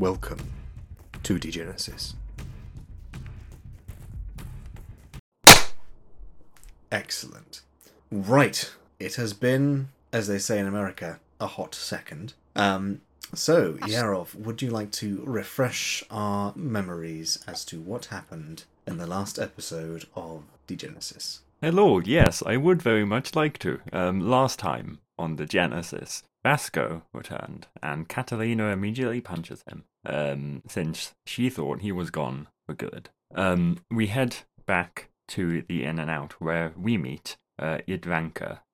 welcome to Degenesis. Excellent. Right, it has been, as they say in America, a hot second. Um, so, Yarov, would you like to refresh our memories as to what happened in the last episode of Degenesis? Hello, yes, I would very much like to. Um, last time on Degenesis, Vasco returned, and Catalina immediately punches him, um, since she thought he was gone for good. Um, we head back to the In and Out, where we meet uh,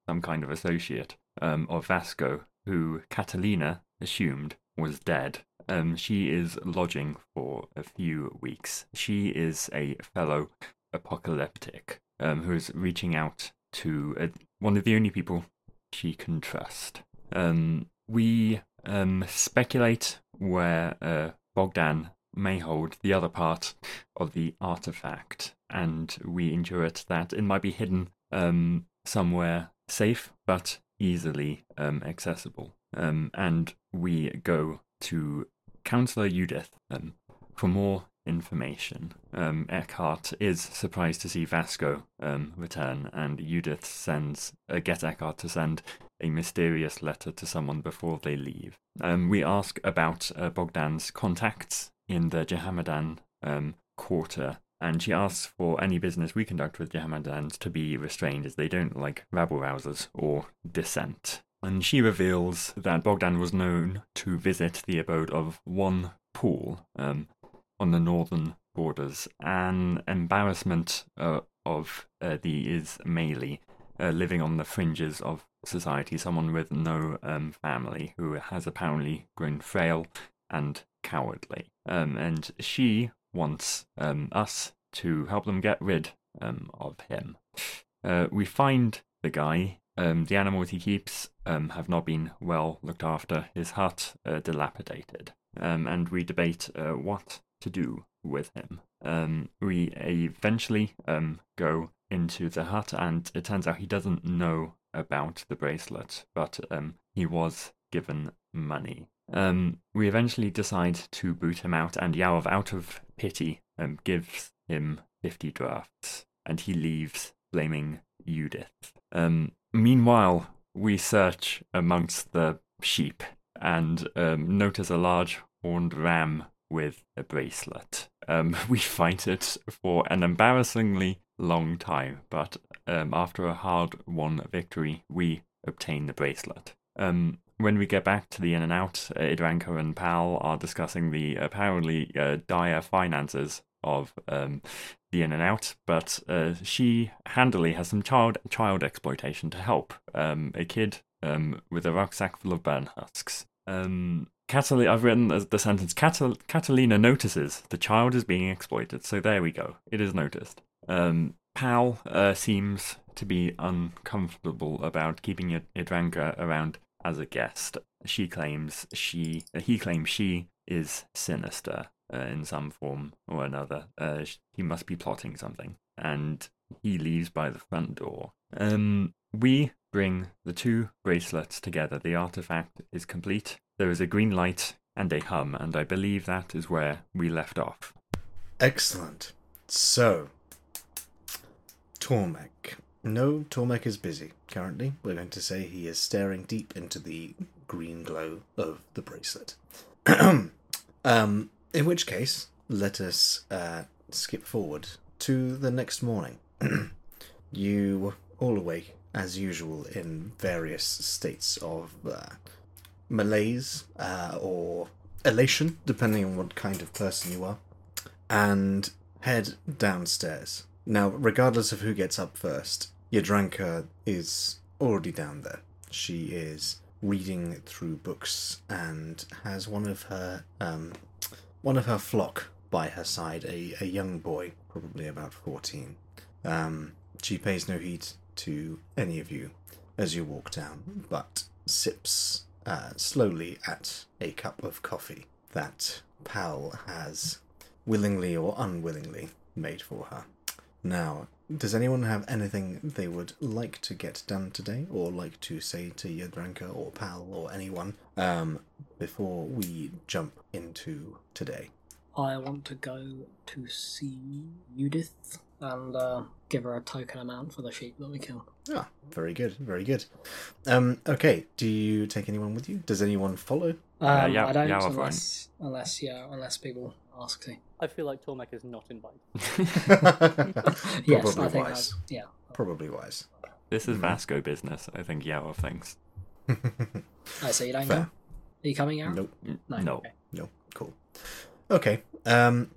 some kind of associate um, of Vasco, who Catalina assumed was dead. Um, she is lodging for a few weeks. She is a fellow apocalyptic um, who is reaching out to uh, one of the only people she can trust. Um, we um, speculate where uh, Bogdan may hold the other part of the artifact, and we intuit that it might be hidden um, somewhere safe but easily um, accessible. Um, and we go to Counselor Judith um, for more information. Um, Eckhart is surprised to see Vasco um, return, and Judith sends uh, gets Eckhart to send a mysterious letter to someone before they leave. Um, we ask about uh, Bogdan's contacts in the Jehammedan um, quarter, and she asks for any business we conduct with Jehammedans to be restrained, as they don't like rabble rousers or dissent. And she reveals that Bogdan was known to visit the abode of one pool, um, on the northern borders, an embarrassment uh, of uh, the Ismaili, uh, living on the fringes of society, someone with no um, family who has apparently grown frail and cowardly. Um, and she wants um, us to help them get rid um, of him. Uh, we find the guy. Um, the animals he keeps um, have not been well looked after. His hut uh, dilapidated, and we debate uh, what to do with him. We eventually go into the hut, and it turns out he doesn't know about the bracelet, but um, he was given money. Um, we eventually decide to boot him out, and Yarov, out of pity, um, gives him 50 drafts, and he leaves, blaming Judith. Um, meanwhile, we search amongst the sheep and notice a large horned ram with a bracelet. Um, we fight it for an embarrassingly long time, but um, after a hard won victory, we obtain the bracelet. Um, when we get back to the In and Out, uh, Jadranka and Pal are discussing the apparently uh, dire finances of um, the In and Out, but uh, she handily has some child child exploitation to help. Um, a kid um, with a rucksack full of burn husks. Um, Catalina, I've written the sentence Catal- Catalina notices the child is being exploited. So there we go. It is noticed. Um, Pal uh, seems to be uncomfortable about keeping Jadranka around as a guest. She claims she, uh, he claims she is sinister uh, in some form or another. Uh, he must be plotting something, and he leaves by the front door. Um, we bring the two bracelets together. The artifact is complete. There is a green light and a hum, and I believe that is where we left off. Excellent. So, Tormek. No, Tormek is busy currently. We're going to say he is staring deep into the green glow of the bracelet. um, in which case, let us uh, skip forward to the next morning. you all awake as usual in various states of uh, malaise uh, or elation, depending on what kind of person you are, and head downstairs. Now, regardless of who gets up first, Yadranka is already down there. She is reading through books and has one of her um, one of her flock by her side, a, a young boy, probably about fourteen. Um, she pays no heed to any of you as you walk down, but sips uh, slowly at a cup of coffee that Pal has willingly or unwillingly made for her. Now, does anyone have anything they would like to get done today, or like to say to Yadranka or Pal or anyone um, before we jump into today? I want to go to see Judith and uh, give her a token amount for the sheep that we killed. Ah, very good, very good. Um, okay, do you take anyone with you? Does anyone follow? Um, yeah, I don't yeah, I'll unless, unless yeah, unless people ask to. I feel like Tormek is not invited. yes, Probably I think wise. that's, yeah. Probably wise. this is Mhm. Vasco business, I think Yarov thinks. I see. you don't Fair. go. Are you coming out? Nope. No. No. Okay. No, cool. Okay. Um,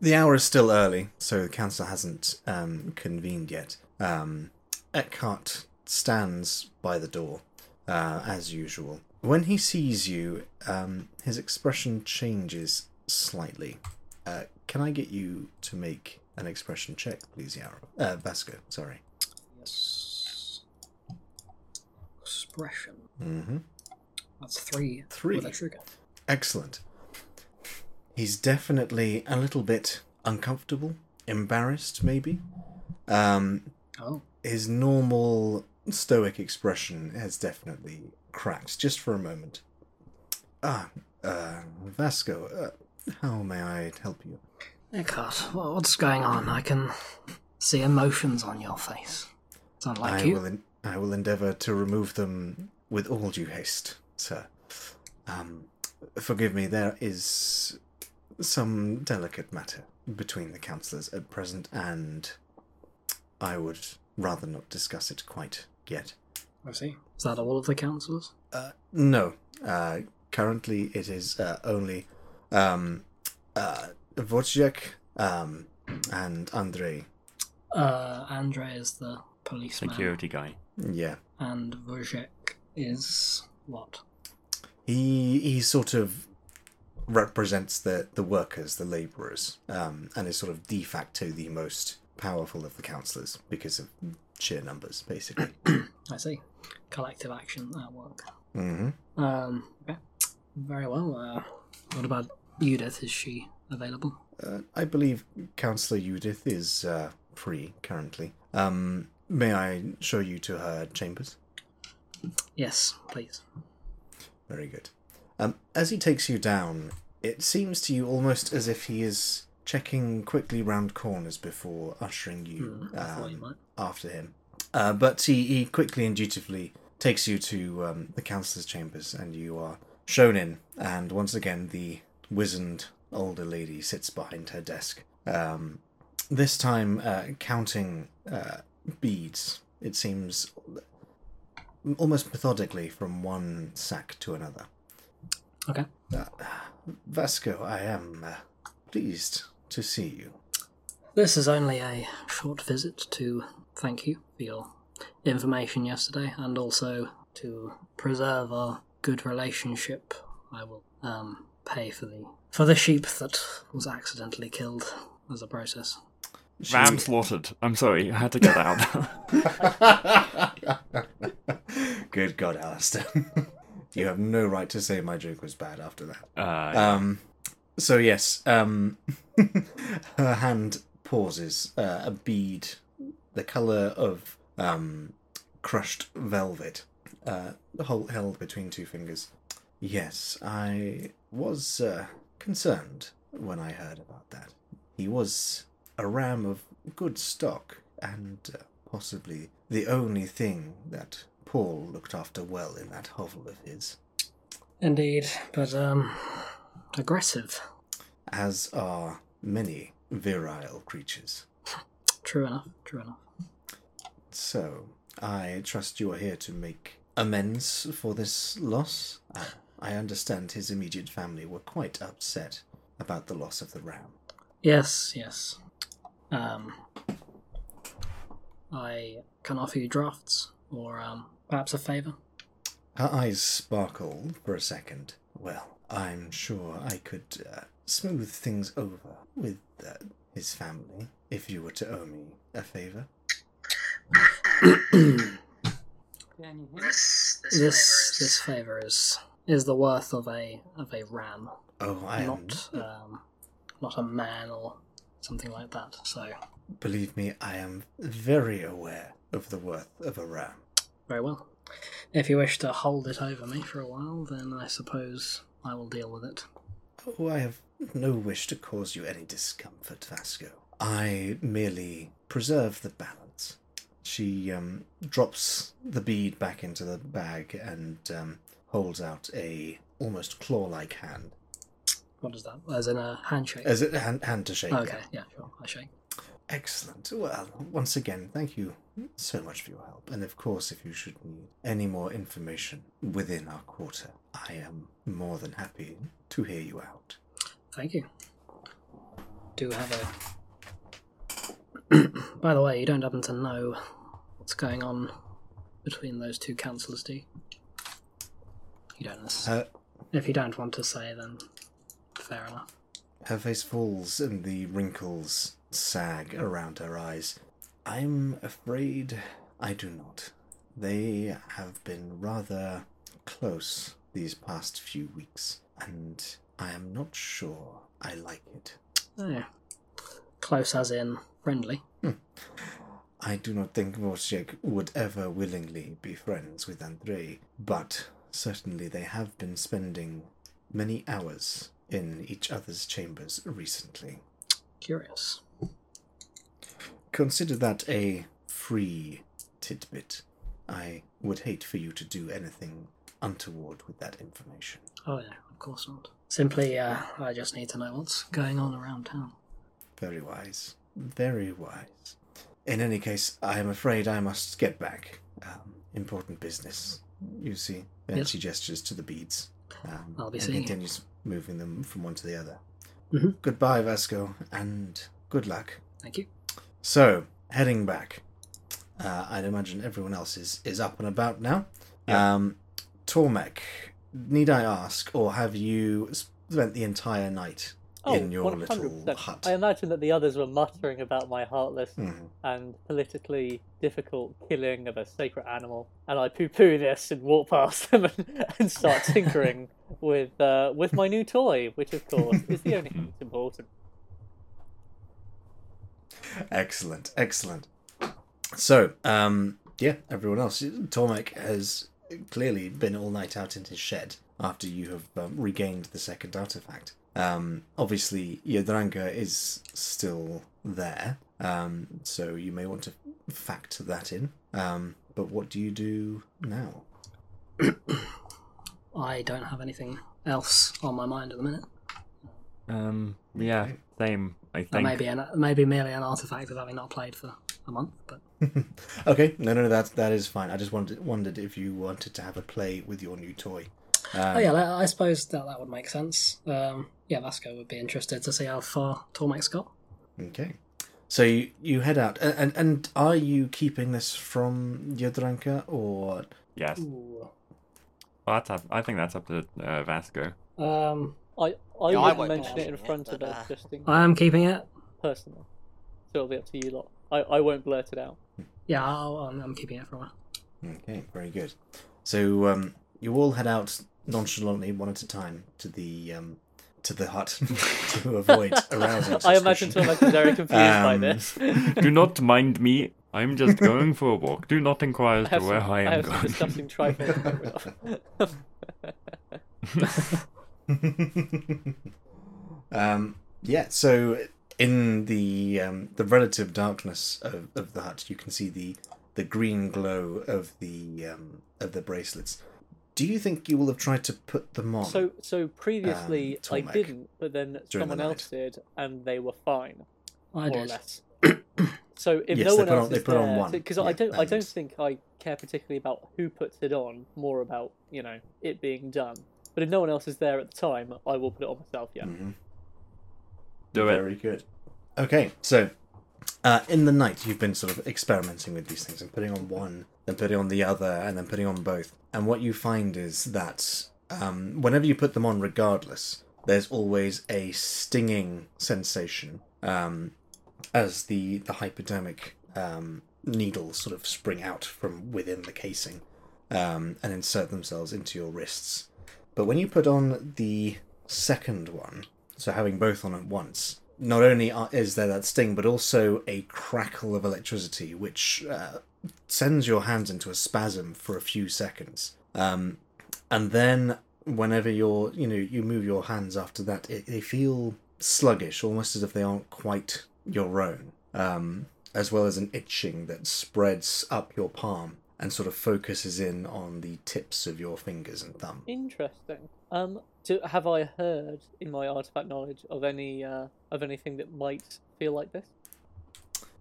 the hour is still early, so the council hasn't um, convened yet. Um, Eckhart stands by the door, uh, as usual. When he sees you, um, his expression changes slightly. Uh, can I get you to make an expression check, please, Yarov? Uh, Vasco, sorry. Yes. Expression. Mm-hmm. That's three. Three. With a trigger. Excellent. He's definitely a little bit uncomfortable, embarrassed, maybe. Um, Oh. his normal stoic expression has definitely cracked just for a moment. Ah, uh, Vasco, uh, how may I help you? Eckhart, what's going on? I can see emotions on your face. It's unlike I you. will, en- I will endeavour to remove them with all due haste, sir. Um, forgive me, there is some delicate matter between the councillors at present, and I would rather not discuss it quite yet. I see. Is that all of the councillors? Uh, no. Uh, currently, it is uh, only um, uh, Wojciech um, and Andrei. Uh, Andre is the policeman. Security guy. Yeah, And Wojciech is what? he he sort of represents the the workers, the labourers, um, and is sort of de facto the most powerful of the councillors because of sheer numbers, basically. I see. Collective action at work. hmm Um, okay. Very well. Uh, what about Judith? Is she available? Uh, I believe Councillor Judith is uh, free currently. Um, may I show you to her chambers? Yes, please. Very good. Um, as he takes you down, it seems to you almost as if he is checking quickly round corners before ushering you you um, after him. Uh, but he, he quickly and dutifully takes you to um, the councillor's chambers, and you are shown in. And once again, the wizened older lady sits behind her desk. Um, this time, uh, counting uh, beads. It seems almost methodically from one sack to another. Okay. Uh, Vasco, I am uh, pleased to see you. This is only a short visit to thank you for your information yesterday and also to preserve our good relationship. I will um, pay for the for the sheep that was accidentally killed as a process. She- Ram slaughtered. I'm sorry, I had to get that out. Good God, Alistair. you have no right to say my joke was bad after that. uh, Um, so yes, um, her hand pauses. Uh, a bead, the color of um, crushed velvet, uh, hol- held between two fingers. Yes, I was uh, concerned when I heard about that. He was a ram of good stock, and uh, possibly the only thing that Paul looked after well in that hovel of his. Indeed, but um, aggressive. as are many virile creatures. True enough. True enough. So, I trust you are here to make amends for this loss. I understand his immediate family were quite upset about the loss of the ram. Yes, yes. Um, I can offer you drafts or um, perhaps a favour. Her eyes sparkle for a second. Well, I'm sure I could uh, smooth things over with uh, his family if you were to owe me a favour. Can you hear me? This this, this flavor this is favour is is the worth of a of a ram, Oh, I am. not um, not a man or something like that. So Believe me, I am very aware of the worth of a ram. very well. If you wish to hold it over me for a while, then I suppose I will deal with it. Oh, I have no wish to cause you any discomfort, Vasco. I merely preserve the balance. She um, drops the bead back into the bag and um, holds out a almost claw-like hand. What is that? As in a handshake? As a hand, hand to shake. Oh, okay, yeah, sure. I shake. Excellent. Well, once again, thank you so much for your help. And of course, if you should need any more information within our quarter, I am more than happy to hear you out. Thank you. Do have a. By the way, you don't happen to know what's going on between those two councillors, do you? You don't. Her, if you don't want to say, then fair enough. her face falls and the wrinkles sag around her eyes. I'm afraid I do not. They have been rather close these past few weeks, and I am not sure I like it. Oh, yeah. Close as in friendly. Hmm. I do not think Wojciech would ever willingly be friends with Andrei, but certainly they have been spending many hours in each other's chambers recently. Curious. Consider that a free tidbit. I would hate for you to do anything untoward with that information. Oh, yeah, of course not. Simply, uh, I just need to know what's going on around town. Very wise. Very wise. In any case, I am afraid I must get back. Um, important business, you see. And Yes. she gestures to the beads. Um, I'll be and seeing you. continues moving them from one to the other. Mhm. Goodbye, Vasco, and good luck. Thank you. So, heading back. Uh, I'd imagine everyone else is, is up and about now. Yeah. Um, Tormek, need I ask, or have you spent the entire night Oh, in your 100%. little hut? I imagine that the others were muttering about my heartless Mhm. and politically difficult killing of a sacred animal, and I poo-poo this and walk past them and, and start tinkering with uh, with my new toy, which of course is the only thing that's important. Excellent, excellent. So, um, yeah, everyone else. Tormek has clearly been all night out in his shed after you have um, regained the second artifact. Um, obviously, Yadranka is still there, um, so you may want to factor that in. Um, but what do you do now? I don't have anything else on my mind at the minute. Um, yeah, Okay. same. I That think. may be an, maybe merely an artifact of having not played for a month, but okay, no, no, that that is fine. I just wanted wondered if you wanted to have a play with your new toy. Um, oh yeah, I I suppose that that would make sense. Um, yeah, Vasco would be interested to see how far Tormek's got. Okay. So you, you head out, and, and and are you keeping this from Jadranka or Yes. Ooh. Well, that's up, I think that's up to uh, Vasco. Um, I I Yeah, I wouldn't won't mention it in mention it, front of but, her, uh, just in I am keeping it. personally. So it'll be up to you lot. I, I won't blurt it out. Yeah, I'll, I'm, I'm keeping it for a while. Okay, very good. So um, you all head out nonchalantly, one at a time, to the um, to the hut to avoid arousing. I imagine suspicion. Tormek is very confused by Um, this. Do not mind me. I'm just going for a walk. Do not inquire as to where some, I I am have some going. disgusting trifles. to get rid of. um, yeah. So in the um, the relative darkness of, of the hut, you can see the the green glow of the um, of the bracelets. Do you think you will have tried to put them on? So, so previously Um, I didn't, but then during the someone else did, and they were fine, I more or less. so if Yes, no one else on- is put on there, one, because yeah, I don't, I don't and- think I care particularly about who puts it on, more about you know it being done. But if no one else is there at the time, I will put it on myself. Yeah. Mhm. Do it. Very good. Okay, so uh, in the night you've been sort of experimenting with these things and putting on one, then putting on the other, and then putting on both. And what you find is that um, whenever you put them on, regardless, there's always a stinging sensation um, as the the hypodermic um, needles sort of spring out from within the casing um, and insert themselves into your wrists. But when you put on the second one, so having both on at once, not only is there that sting, but also a crackle of electricity, which uh, sends your hands into a spasm for a few seconds. Um, and then whenever you're, you know, you move your hands after that, it, they feel sluggish, almost as if they aren't quite your own, um, as well as an itching that spreads up your palm and sort of focuses in on the tips of your fingers and thumb. Interesting. Um, do, have I heard in my artifact knowledge of any uh, of anything that might feel like this?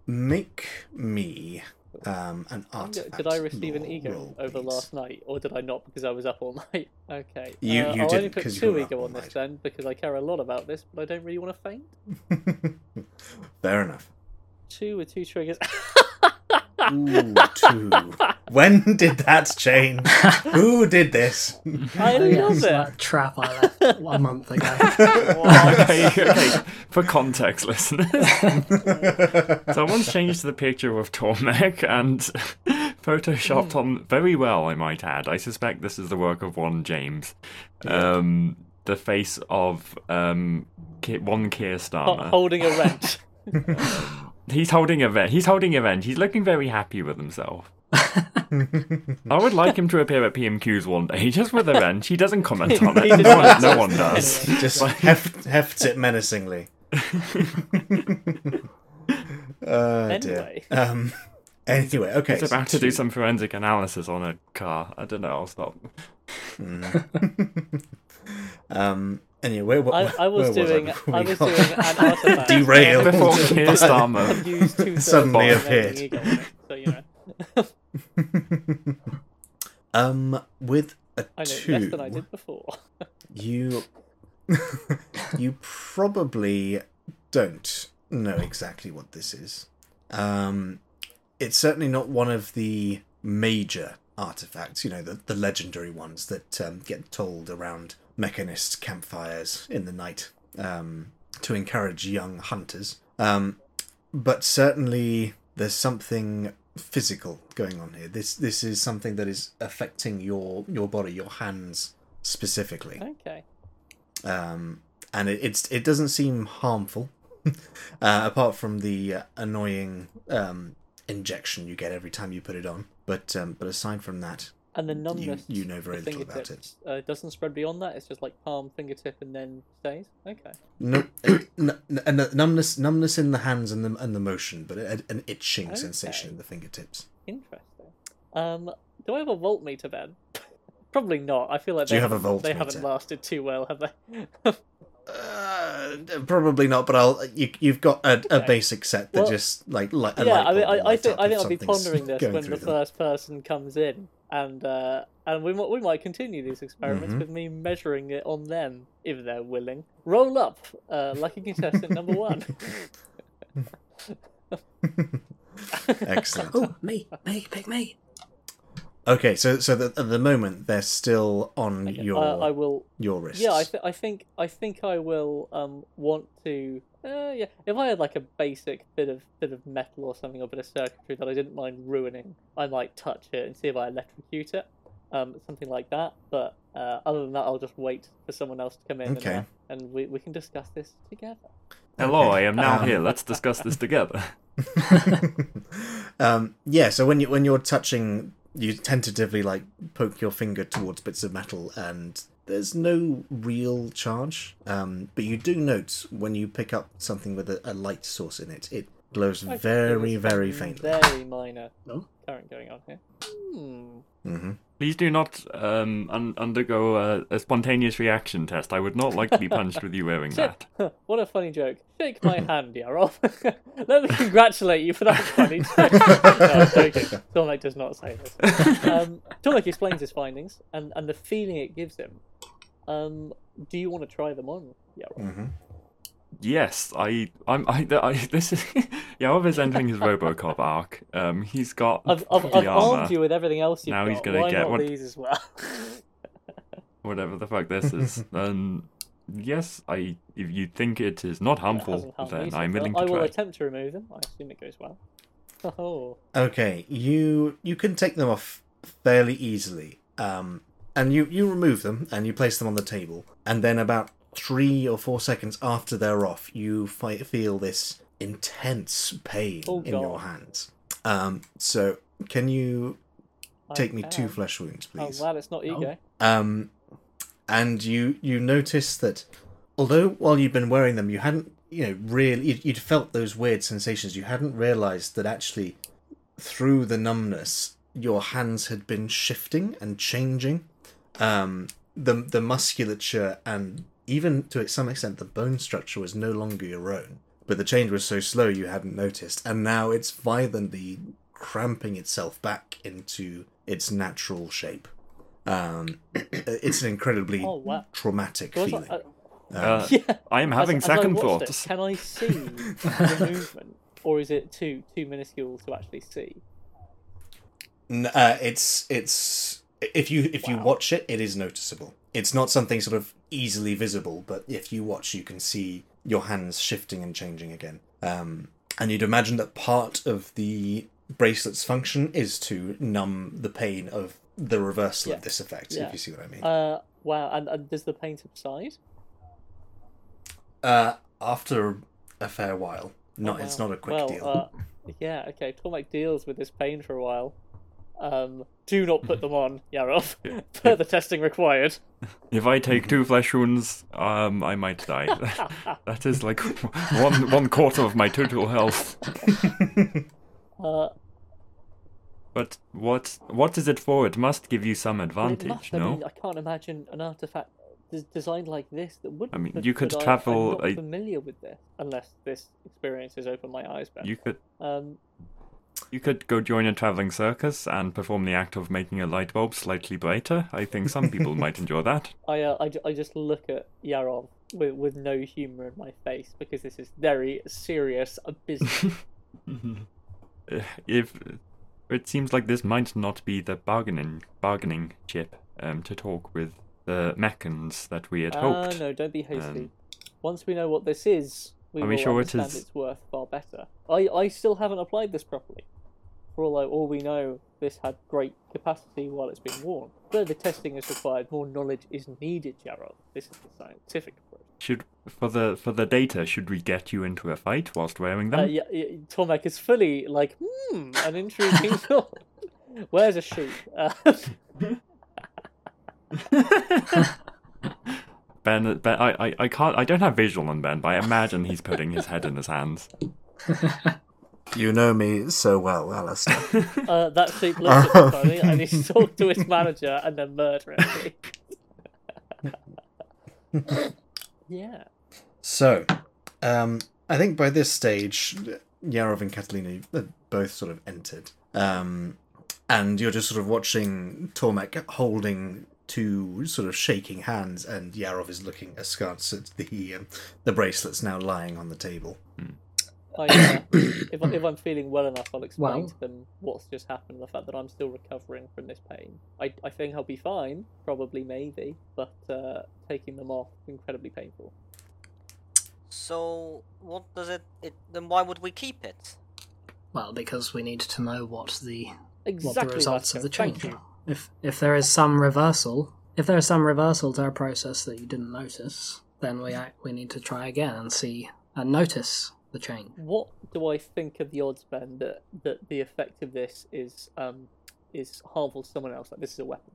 Make me um, an artifact. Did I receive an ego roll, over please. last night, or did I not because I was up all night? Okay. You- uh, you I'll only put two ego on this night. then because I care a lot about this, but I don't really want to faint. Fair enough. Two with two triggers. Ooh, two. When did that change? Who did this? I Oh, yes, love it. that trap I left a month ago. okay, okay. For context, listeners, someone's changed the picture of Tormek and photoshopped on very well. I might add. I suspect this is the work of one James. Um, the face of um, one Keir Starmer. holding a wrench. He's holding a vent. He's holding a vent. He's looking very happy with himself. I would like him to appear at PMQs one day, just with a wrench. He doesn't comment on it. No one, wants no one does. Just heft, hefts it menacingly. Oh, Anyway. dear. Um, anyway, okay. He's so about to do some forensic analysis on a car. I don't know. I'll stop. um, anyway, where, I, I was where doing. before I we was doing an artifact. derailed Before Keir by- Starmer. I've used two Suddenly thirds of my appeared. ego on it, so you know. Um, with a I know two, less than I did before. you you probably don't know exactly what this is. Um, it's certainly not one of the major artifacts, you know, the, the legendary ones that um, get told around mechanist campfires in the night um, to encourage young hunters. Um, but certainly there's something physical going on here. This this is something that is affecting your your body, your hands specifically Okay. um, and it, it's it doesn't seem harmful, uh, apart from the uh, annoying um, injection you get every time you put it on. But um, but aside from that, And the you numbness. you know very little about it. Uh, doesn't spread beyond that. It's just like palm, fingertip, and then stays. Okay. No, n- n- numbness numbness in the hands and the and the motion, but a, an itching Okay. sensation in the fingertips. Interesting. Um, do I have a voltmeter then? Probably not. I feel like Do they you have a haven't- They haven't lasted too well, have they? Uh, probably not, but I'll. You, you've got a, a Okay. basic set that Well, just like like yeah, I mean, I, I think I think I'll be pondering this when the them. first person comes in, and uh, and we might we might continue these experiments Mhm. with me measuring it on them if they're willing. Roll up, uh, lucky contestant number one. Excellent. Oh, me, me, pick me. Okay, so so the, at the moment they're still on Okay, your uh, I will. your wrists. Yeah, I, th- I think I think I will um want to. Uh, yeah, if I had like a basic bit of bit of metal or something or bit of circuitry that I didn't mind ruining, I might touch it and see if I electrocute it, um, something like that. But uh, other than that, I'll just wait for someone else to come in Okay. and, uh, and we we can discuss this together. Hello, Okay, I am now um, here. Let's discuss this together. um, yeah, so when you when you're touching, you tentatively like poke your finger towards bits of metal, and there's no real charge. Um, but you do note when you pick up something with a, a light source in it, it glows Okay, very very something faintly. Very minor Oh. current going on here. Hmm. hmm Please do not um, un- undergo a, a spontaneous reaction test. I would not like to be punched with you wearing that. what a funny joke. Shake my hand, Yarov. Let me congratulate you for that funny joke. no, I'm joking. Tormek does not say this. Um, Tormek explains his findings and, and the feeling it gives him. Um, do you want to try them on, Yarov? hmm Yes, I, I'm, I, I this is, Yarov is entering his RoboCop arc. Um, he's got I've, I've, the I've armor, armed you with everything else you've Now got. he's gonna Why get not what- these as well? whatever the fuck this is. um, yes, I, if you think it is not harmful, hasn't me then so I'm far. willing to I will try. attempt to remove them. I assume it goes well. Oh, Okay, you you can take them off fairly easily. Um, and you you remove them and you place them on the table, and then about three or four seconds after they're off, you feel this intense pain Oh, in your hands. Um, so can you I take me two flesh wounds, Oh, please? glad it's not ego. Um, and you you notice that although while you've been wearing them, you hadn't you know really you'd, you'd felt those weird sensations. You hadn't realized that actually through the numbness, your hands had been shifting and changing. Um, the the musculature and even to some extent the bone structure was no longer your own. But the change was so slow you hadn't noticed, and now it's violently cramping itself back into its natural shape. Um, it's an incredibly Oh, wow. traumatic Was feeling. uh, Uh, yeah. I am having As- as I second it, thoughts. can I see the movement, or is it too too minuscule to actually see? Uh, it's it's if you if you watch it, it is noticeable. It's not something sort of easily visible, but if you watch, you can see your hands shifting and changing again. Um, and you'd imagine that part of the bracelet's function is to numb the pain of the reversal Yeah. of this effect. Yeah. If you see what I mean. Uh, wow. And, and does the pain subside? Uh, after a fair while, not Oh, it's not a quick well, deal. Uh, yeah. Okay. Tormek deals with this pain for a while. Um, do not put them on, Yarov. Further testing required. If I take two flesh wounds, um, I might die. that is like one one quarter of my total health. Uh, But what what is it for? It must give you some advantage, must, I no? mean, I can't imagine an artifact designed like this that would. I mean, you could but I- travel I'm not a- familiar with this unless this experience has opened my eyes. Ben. You could Um, you could go join a traveling circus and perform the act of making a light bulb slightly brighter. I think some people might enjoy that. I, uh, I, I just look at Yarov with, with no humour in my face because this is very serious business. Uh, If it seems like this might not be the bargaining bargaining chip um, to talk with the Meccans that we had Ah, hoped. no, don't be hasty. Um, Once we know what this is, we Are will we sure it understand is- its worth far better. I, I still haven't applied this properly. For all, I, all we know, this had great capacity while it's been worn. Further testing is required. More knowledge is needed, Jarrod. This is the scientific approach. Should for the for the data, should we get you into a fight whilst wearing them? Uh, yeah, yeah, Tormek is fully like, hmm, an intriguing thought. Where's a sheep? Uh, Ben, ben I, I, I can't I don't have visual on Ben, but I imagine he's putting his head in his hands. you know me so well, Alistair. uh, that sheep looks at me funny, and he's talked to his manager and then murder me. yeah. So, um, I think by this stage, Yarov and Catalina have both sort of entered. Um, and you're just sort of watching Tormek holding two sort of shaking hands, and Yarov is looking askance at the um, the bracelets now lying on the table. I, uh, if, I, if I'm feeling well enough, I'll explain Well- to them what's just happened, the fact that I'm still recovering from this pain. I, I think I'll be fine, probably, maybe, but uh, taking them off, is incredibly painful. So what does it? It then why would we keep it? Well, because we need to know what the Exactly. what the results of the change are. If if there is some reversal, if there is some reversal to our process that you didn't notice, then we act, we need to try again and see and notice the change. What do I think of the odds, Ben, that, that the effect of this is um, is harmful to someone else? Like this is a weapon.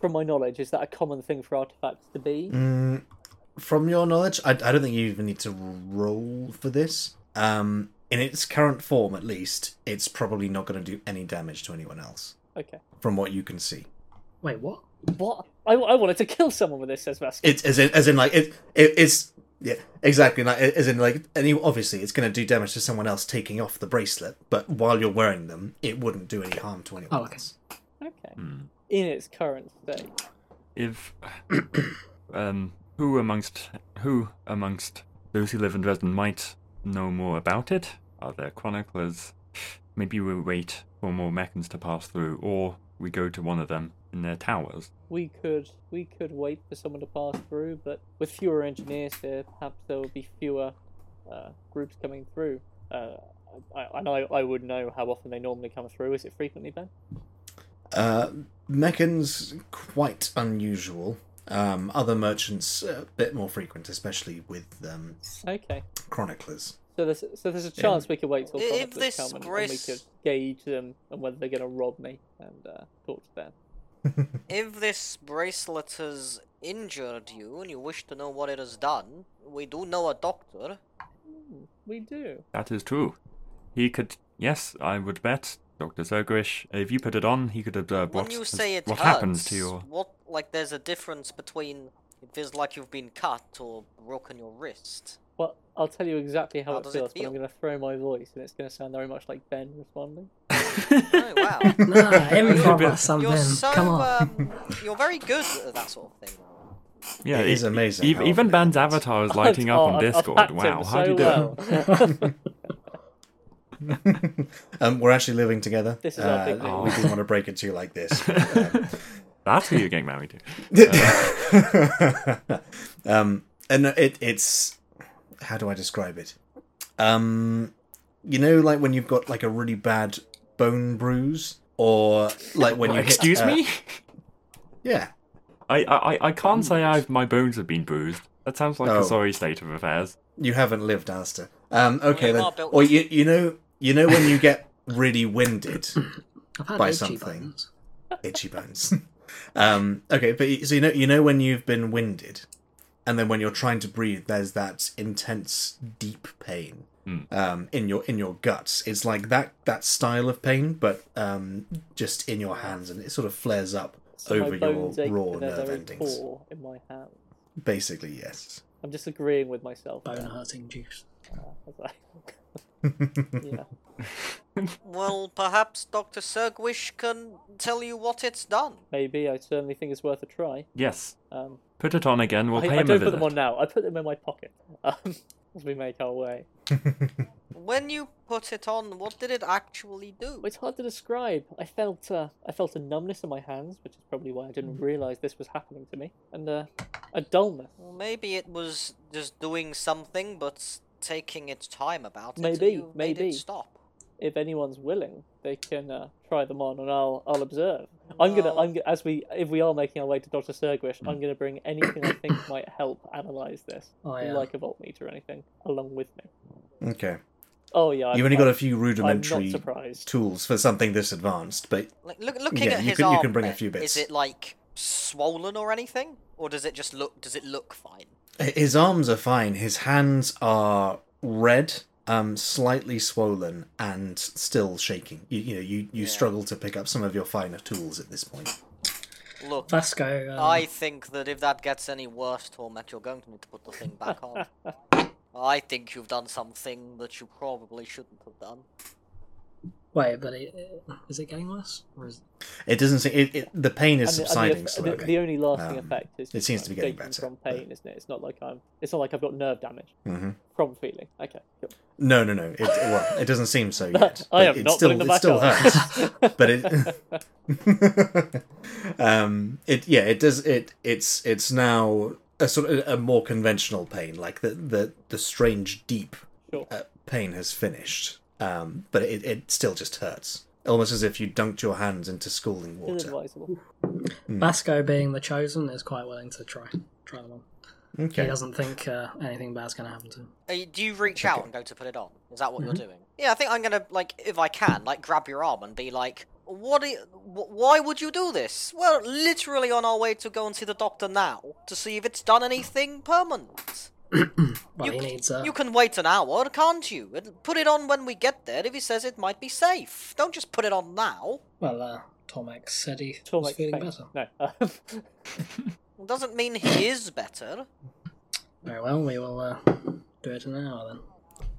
From my knowledge, is that a common thing for artifacts to be? Mm, from your knowledge, I, I don't think you even need to roll for this. Um, in its current form, at least, it's probably not going to do any damage to anyone else, Okay. from what you can see. Wait, what? What? I, I wanted to kill someone with this, says Vasco. It's as in, as in like it, it it's yeah exactly like as in like any obviously it's going to do damage to someone else taking off the bracelet, but while you're wearing them, it wouldn't do any harm to anyone Oh, okay. else. Okay. Hmm. In its current state. If um, who amongst who amongst those who live in Dresden might know more about it? Are there chroniclers? Maybe we wait for more Meccans to pass through, or we go to one of them in their towers. We could we could wait for someone to pass through, but with fewer engineers here, perhaps there will be fewer uh, groups coming through. Uh, I, I know I would know how often they normally come through. Is it frequently, Ben? Uh, Meccans quite unusual. Um, other merchants a bit more frequent, especially with um, Okay. chroniclers. So there's so there's a chance we could wait till If chroniclers this come and, and we grace- could gauge them and whether they're going to rob me and uh, talk to them. If this bracelet has injured you and you wish to know what it has done, we do know a doctor. Hmm, we do. That is true. He could. Yes, I would bet, Doctor Sergrish. If you put it on, he could observe When what you say it what hurts, happens to your. what like there's a difference between it feels like you've been cut or broken your wrist. Well, I'll tell you exactly how, How it does it feels, but I'm going to throw my voice, and it's going to sound very much like Ben responding. Oh wow. Nah, improv or something. You're so Come on. um, you're very good at that sort of thing. Yeah, It is amazing e- even often it Ben's avatar is lighting up Oh, on I've- I've Discord. Wow, him how do you do it? well. um, we're actually living together. This is our big Uh. We didn't want to break it to you like this. but, um, That's who you're getting married to. um, and it it's how do I describe it? Um, you know, like when you've got like a really bad bone bruise, or like when you hit, Excuse uh, me? Yeah, I, I, I can't say I've my bones have been bruised. That sounds like Oh. a sorry state of affairs. you haven't lived, Alistair. Um, okay then. are built Or you you know you know when you get really winded, I've had by itchy something. bones. itchy bones. um, okay, but y- so you know you know when you've been winded, and then when you're trying to breathe, there's that intense, deep pain Hmm. um, in your in your guts. It's like that that style of pain, but um, just in your hands, and it sort of flares up So over your raw nerve endings. in my hand. Basically, yes. I'm just agreeing with myself. Bone hurting juice. As yeah. Well, perhaps Dr. Sergrish can tell you what it's done. Maybe. I certainly think it's worth a try. Yes. Um, Put it on again. We'll I, pay I him a don't put visit. them on now. I put them in my pocket um, as we make our way. When you put it on, what did it actually do? It's hard to describe. I felt uh, I felt a numbness in my hands, which is probably why I didn't Mm. realise this was happening to me, and uh, a dullness. Well, maybe it was just doing something, but taking its time about it. Maybe, maybe. it stop. If anyone's willing, they can uh, try them on, and I'll I'll observe. I'm gonna I'm go- as we if we are making our way to Doctor Sergrish, I'm gonna bring anything I think might help analyse this, Oh, yeah. like a voltmeter or anything, along with me. okay, Oh yeah, you've I'm, only got a few rudimentary tools for something this advanced, but Like, look, looking Yeah, at you his can- you can bring a few bits. Is it like swollen or anything, or does it just look? Does it look fine? His arms are fine. His hands are red, um, slightly swollen, and still shaking. You, you know, you, you Yeah. struggle to pick up some of your finer tools at this point. Look, Vasco. Um, I think that if that gets any worse, Torment, you're going to need to put the thing back on. I think you've done something that you probably shouldn't have done. Wait, but it, is it getting worse? Or is... It doesn't seem. It, it, the pain is And the- and subsiding the, slowly. the, the only lasting Um, effect is it seems just to be getting better, from but- pain, isn't it? It's not like I'm. It's not like I've got nerve damage Mhm. from feeling. Okay, cool. No, no, no. It, well, it doesn't seem so yet. I am it not still, putting them it still on. hurts. but it, um, it yeah, it does. It it's it's now a sort of a more conventional pain, like the the the strange deep Sure. uh, pain has finished. Um, but it it still just hurts, almost as if you dunked your hands into scalding water. Inadvisable. Vasco, being the chosen, is quite willing to try try them on. He doesn't think uh, anything bad's going to happen to him. Uh, do you reach out and go to put it on? Is that what Mm-hmm. you're doing? Yeah, I think I'm gonna like, if I can, like, grab your arm and be like, "What? Are you, wh- why would you do this?" Well, literally on our way to go and see the doctor now to see if it's done anything permanent. Well, You he needs. Uh, You can wait an hour, can't you? Put it on when we get there if he says it might be safe. Don't just put it on now. Well, uh, Tormek said he Talk was feeling space. better. No. doesn't mean he is better. Very well, we will uh, do it in an hour then.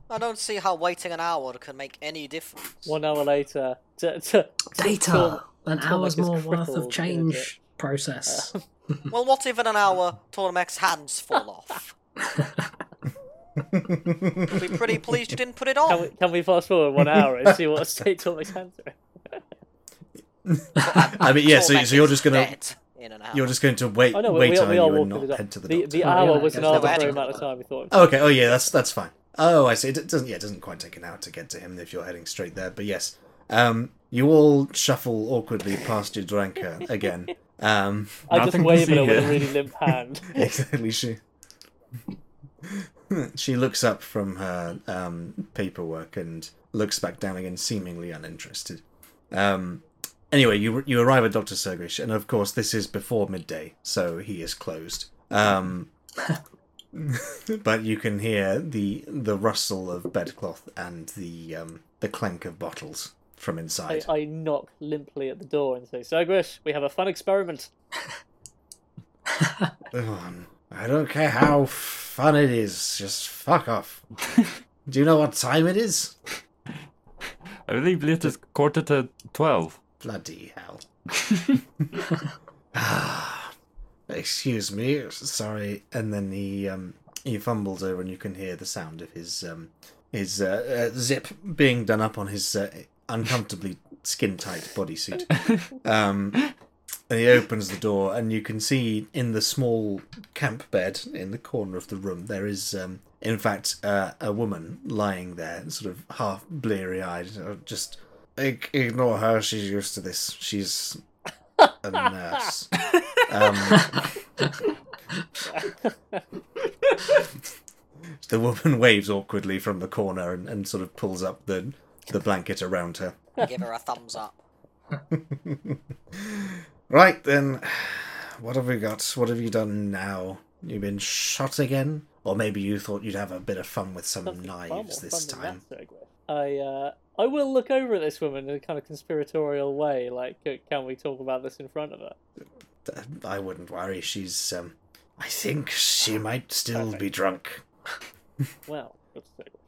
I don't see how waiting an hour can make any difference. one hour later, to, to, to Data! Tom- An Tormek hour's is more worth crippled of change bit. process. Well, what if in an hour Tormek's hands fall off? You'll be pretty pleased you didn't put it Can on. we, can we fast forward one hour and see what a state Tormek's hands are in? I mean, yeah. So, so you're just gonna in an hour. you're just going to wait Oh no, we, wait we, are- on you are and not the head to the The, doctor. the Oh, hour yeah, was an guess that's arbitrary right. amount of time we thought. Oh, okay. Oh, yeah. That's that's fine. Oh, I see. It doesn't. Yeah, it doesn't quite take an hour to get to him if you're heading straight there. But yes, um, you all shuffle awkwardly past Jadranka again. Um, I just wave see at her with a here. really limp hand. exactly. She she looks up from her um, paperwork and looks back down again, seemingly uninterested. Um, anyway, you you arrive at Doctor Sergrish, and of course, this is before midday, so he is closed. Um, but you can hear the the rustle of bedcloth and the um, the clank of bottles from inside. I knock limply at the door and say, Sergrish, we have a fun experiment. Oh, I don't care how fun it is. Just fuck off. Do you know what time it is? I believe it is quarter to twelve. Bloody hell. Excuse me, sorry. And then he um he fumbles over, and you can hear the sound of his um his uh, uh, zip being done up on his uh, uncomfortably skin tight bodysuit. Um, and he opens the door, and you can see in the small camp bed in the corner of the room there is um in fact uh, a woman lying there, sort of half bleary eyed, just. Ignore her. She's used to this. She's a nurse. Um, the woman waves awkwardly from the corner and, and sort of pulls up the the blanket around her. Give her a thumbs up. Right then, what have we got? What have you done now? You've been shot again? Or maybe you thought you'd have a bit of fun with some knives this time. I uh, I will look over at this woman in a kind of conspiratorial way. Like, uh, can we talk about this in front of her? I wouldn't worry. She's um, I think she might still be drunk. Well,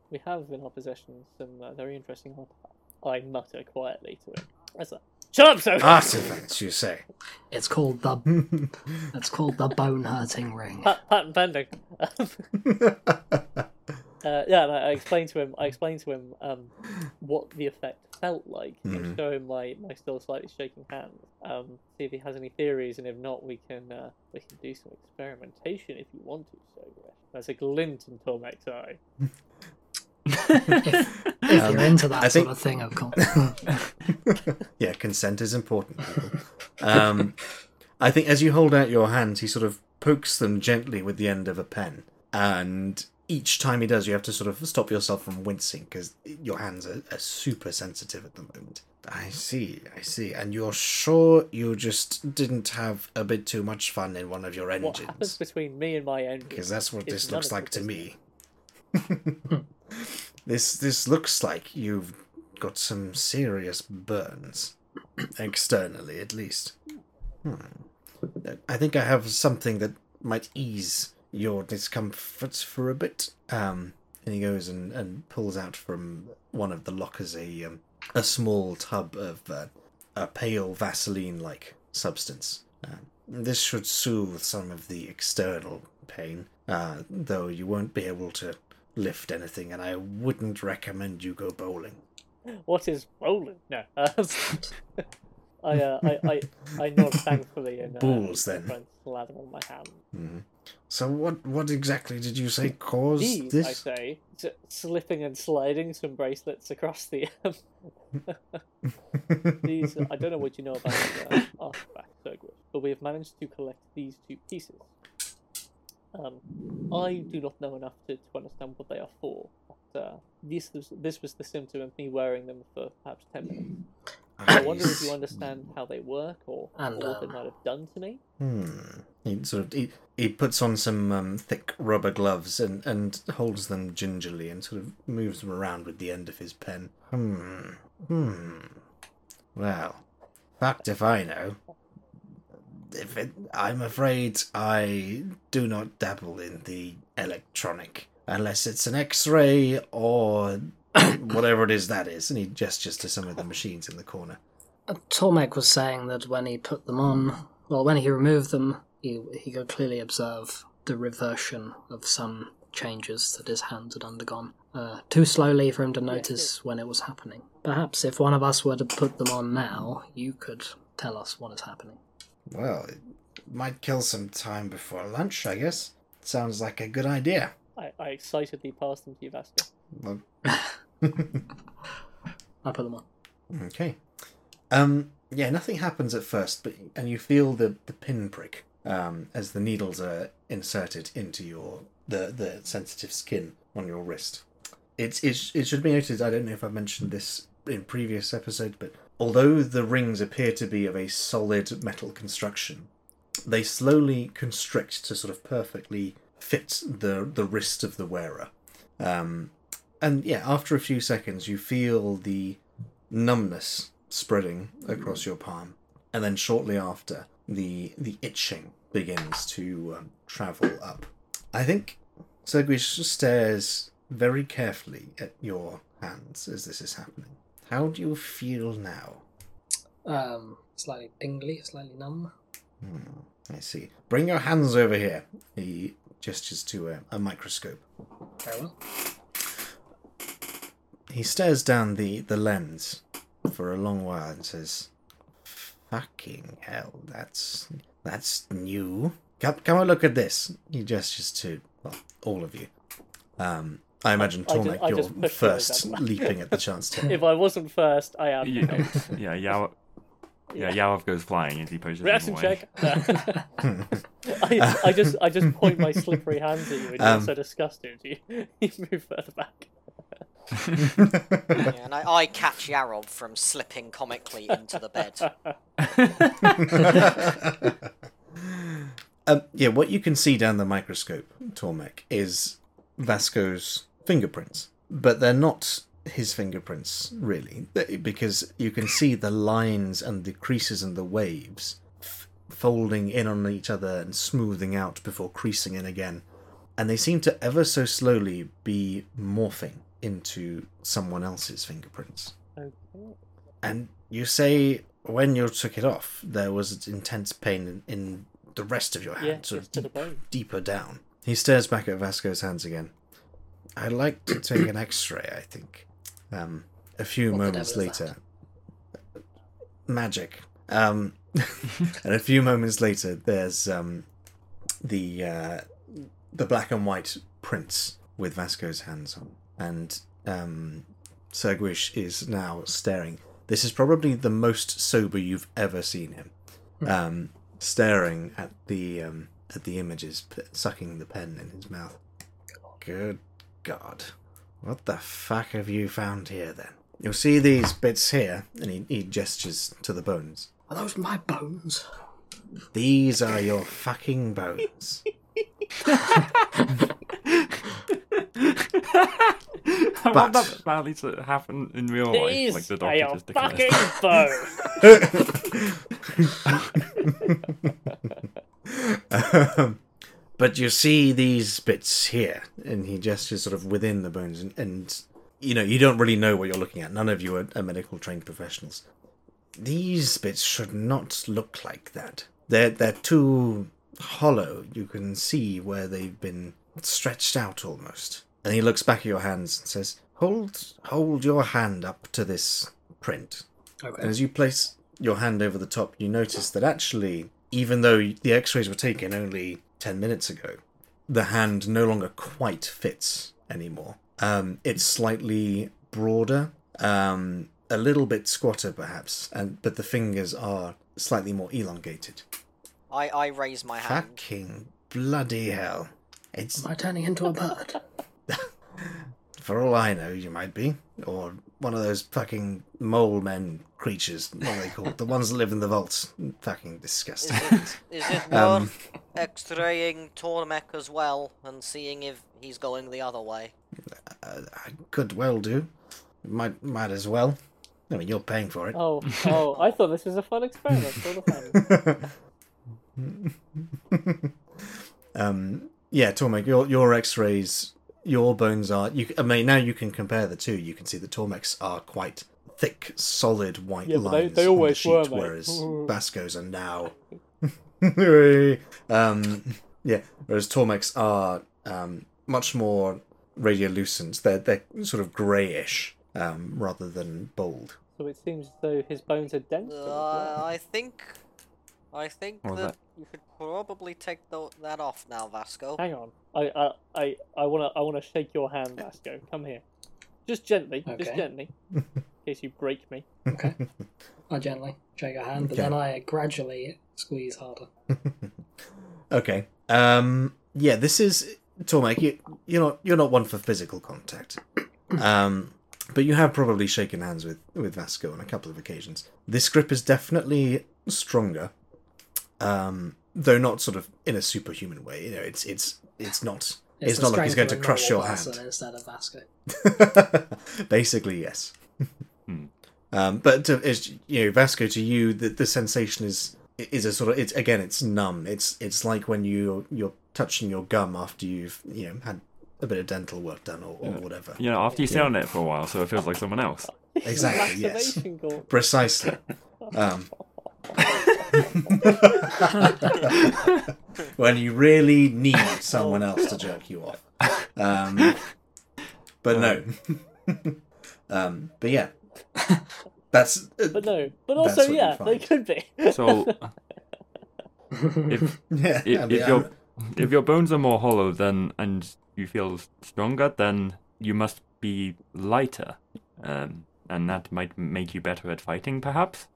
we have in our possession some uh, very interesting artifacts. I mutter quietly to him. That's that. Shut up, Sergrish! Artifacts, you say? It's called the it's called the bone hurting ring. Pat- patent pending. uh, yeah, and I, I explained to him. I explained to him um, what the effect felt like. Mhm. And show him my, my still slightly shaking hand. Um, see if he has any theories, and if not, we can uh, we can do some experimentation if you want to. So there's a glint in Tormek's eye. if if Um, you're into that I sort think- of thing, of course. yeah, consent is important. Um, I think as you hold out your hands, he sort of pokes them gently with the end of a pen, and each time he does, you have to sort of stop yourself from wincing because your hands are, are super sensitive at the moment. I see, I see. And you're sure you just didn't have a bit too much fun in one of your engines? What happens engines? between me and my engine? Because that's what this looks like to business. me. this this looks like you've got some serious burns, externally at least. Hmm. I think I have something that might ease your discomfort for a bit. Um, and he goes and, and pulls out from one of the lockers a um, a small tub of uh, a pale Vaseline-like substance. Uh, this should soothe some of the external pain, uh, though you won't be able to lift anything, and I wouldn't recommend you go bowling. What is bowling? No. Um, I, uh, I, I, I nod thankfully and uh, Balls, then. slather on my hand. Mhm. So what what exactly did you say caused These, this? I say, s- slipping and sliding some bracelets across the. These, I don't know what you know about uh, but we have managed to collect these two pieces. Um, I do not know enough to, to understand what they are for. But, uh, this was this was the symptom of me wearing them for perhaps ten minutes. I wonder if you understand how they work or, And, or what they um, might have done to me. Hmm. He sort of he, he puts on some um, thick rubber gloves and, and holds them gingerly and sort of moves them around with the end of his pen. Hmm. Hmm. Well, fact if I know. If it, I'm afraid I do not dabble in the electronic unless it's an X-ray or whatever it is that is. And he gestures to some of the machines in the corner. Uh, Tormek was saying that when he put them on, well, when he removed them, he, he could clearly observe the reversion of some changes that his hands had undergone. Uh, too slowly for him to notice when it was happening. Perhaps if one of us were to put them on now, you could tell us what is happening. Well, it might kill some time before lunch, I guess. Sounds like a good idea. I, I excitedly passed them to you, Vasco. Well, I put them on. okay. Um, yeah, nothing happens at first, but and you feel the the pinprick um, as the needles are inserted into your the the sensitive skin on your wrist. It's it, it should be noted. I don't know if I mentioned this in previous episodes, but although the rings appear to be of a solid metal construction, they slowly constrict to sort of perfectly fit the the wrist of the wearer. Um, and yeah, after a few seconds, you feel the numbness spreading across your palm, and then shortly after, the the itching begins to um, travel up. I think Sergrish stares very carefully at your hands as this is happening. How do you feel now? Um, slightly tingly, slightly numb. Hmm, I see. Bring your hands over here. He gestures to a, a microscope. Very well. He stares down the, the lens for a long while and says, "Fucking hell, that's that's new. Come, come and look at this." He gestures to well, all of you. Um, I imagine I ju- Tormek, I you're just push you first, leaping at the chance to. If I wasn't first, I am. Yeah, yeah, Yao, yeah, Yarov goes flying as he pushes him Reaction check. I, I just I just point my slippery hands at you and Um, you're so disgusted. You, you move further back. Yeah, and I, I catch Yarov from slipping comically into the bed. um, yeah, what you can see down the microscope, Tormek, is Vasco's fingerprints, but they're not his fingerprints really, because you can see the lines and the creases and the waves f- folding in on each other and smoothing out before creasing in again, and they seem to ever so slowly be morphing into someone else's fingerprints. Okay. And you say when you took it off, there was intense pain in, in the rest of your hand, Yeah, sort of just to the deep, deeper down. He stares back at Vasco's hands again. I'd like to take an X-ray. I think. Um, a few What moments later, magic. Um, and a few moments later, there's um, the uh, the black and white prints with Vasco's hands on, and um, Sergrish is now staring. This is probably the most sober you've ever seen him, um, staring at the um, at the images, p- sucking the pen in his mouth. Good God, what the fuck have you found here then? You'll see these bits here, and he, he gestures to the bones. Are those my bones? These are your fucking bones. I want that badly to happen in real life, These like the are doctor your just declared. fucking bones. um, but you see these bits here, and he gestures sort of within the bones, and, and you know you don't really know what you're looking at. None of you are, are medical trained professionals. These bits should not look like that. They're they're too hollow. You can see where they've been stretched out almost. And he looks back at your hands and says, "Hold hold your hand up to this print." Okay. And as you place your hand over the top, you notice that actually, even though the x rays were taken only 10 minutes ago, the hand no longer quite fits anymore. Um, it's slightly broader, um, a little bit squatter perhaps, and but the fingers are slightly more elongated. I, I raise my hand. Fucking bloody hell. It's Am I turning into a bird? For all I know, you might be. Or one of those fucking mole men creatures. What are they called? the ones that live in the vaults. Fucking Is disgusting. it, is it worth Um, x-raying Tormek as well and seeing if he's going the other way? uh, I could well do. Might might as well. I mean, you're paying for it. Oh, oh! I thought this was a fun experiment for the um, yeah, Tormek, your your X-rays, your bones are. You, I mean, now you can compare the two. You can see the Tormeks are quite thick, solid white Yeah, but they- lines they on the always sheet, were, mate. whereas Vasco's are now. um, yeah, whereas Tormeks are um, much more radiolucent. They're they're sort of greyish um, rather than bold. So it seems as though his bones are denser. Uh. I think, I think that, that? you should probably take tho- that off now, Vasco. Hang on. I I I, I wanna I wanna shake your hand, Vasco. Come here. Just gently, just gently. In case you break me. Okay. I gently shake your hand, but Okay. then I gradually squeeze harder. Okay. Um. Yeah. This is Tormek. You, you're not. You're not one for physical contact. Um. but you have probably shaken hands with with Vasco on a couple of occasions. This grip is definitely stronger, um, though not sort of in a superhuman way. You know, it's it's it's not. It's, the not like he's going to crush your person hand. instead of Vasco. Basically, yes. Hmm. um, but to, as you know, Vasco, to you, the, the sensation is is a sort of it's again, it's numb. It's it's like when you you're touching your gum after you've you know had a bit of dental work done or, or Yeah. whatever. You know, after you sit on it for a while, so it feels like someone else. Exactly, yes. Goal. Precisely. Um, when you really need someone else to jerk you off. Um, but no. um, but yeah. That's uh, But no. But also, yeah, they could be. So, if yeah. if, I mean, if your if your bones are more hollow, then and you feel stronger, then you must be lighter, um, and that might make you better at fighting, perhaps.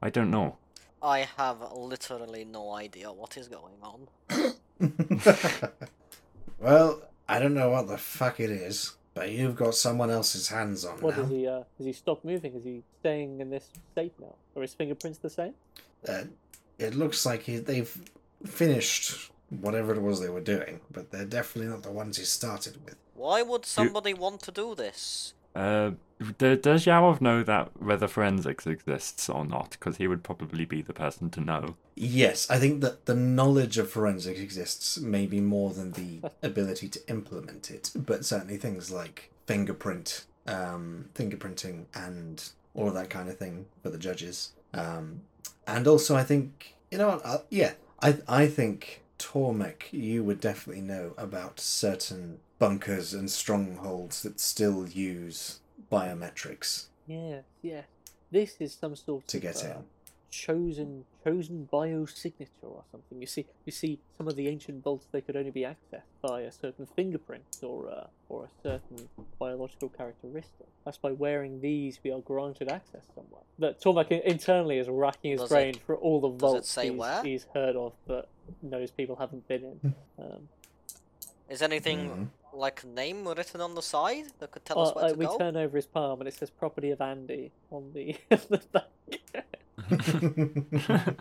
I don't know. I have literally no idea what is going on. well, I don't know what the fuck it is, but you've got someone else's hands on What now. does he? Uh, has he stopped moving? Is he staying in this state now? Are his fingerprints the same? Uh, it looks like he, they've finished whatever it was they were doing, but they're definitely not the ones he started with. Why would somebody want to do this? Uh, d- does Yarov know that whether forensics exists or not? Because he would probably be the person to know. Yes, I think that the knowledge of forensics exists maybe more than the ability to implement it, but certainly things like fingerprint, um, fingerprinting, and all of that kind of thing for the judges. Um, and also, I think you know what? Uh, yeah, I I think Tormek, you would definitely know about certain bunkers and strongholds that still use biometrics Yeah, yeah. This is some sort to of get uh, in. chosen chosen biosignature or something. You see, you see, some of the ancient vaults they could only be accessed by a certain fingerprint or uh, or a certain biological characteristic. That's by wearing these we are granted access somewhere. But Tormek internally is racking his Does brain it- for all the vaults say he's, where? he's heard of, but knows people haven't been in. Um, Is anything Mhm. Like a name written on the side that could tell us well, where uh, to we go? turn over his palm and it says "Property of Andy" on the, on the back.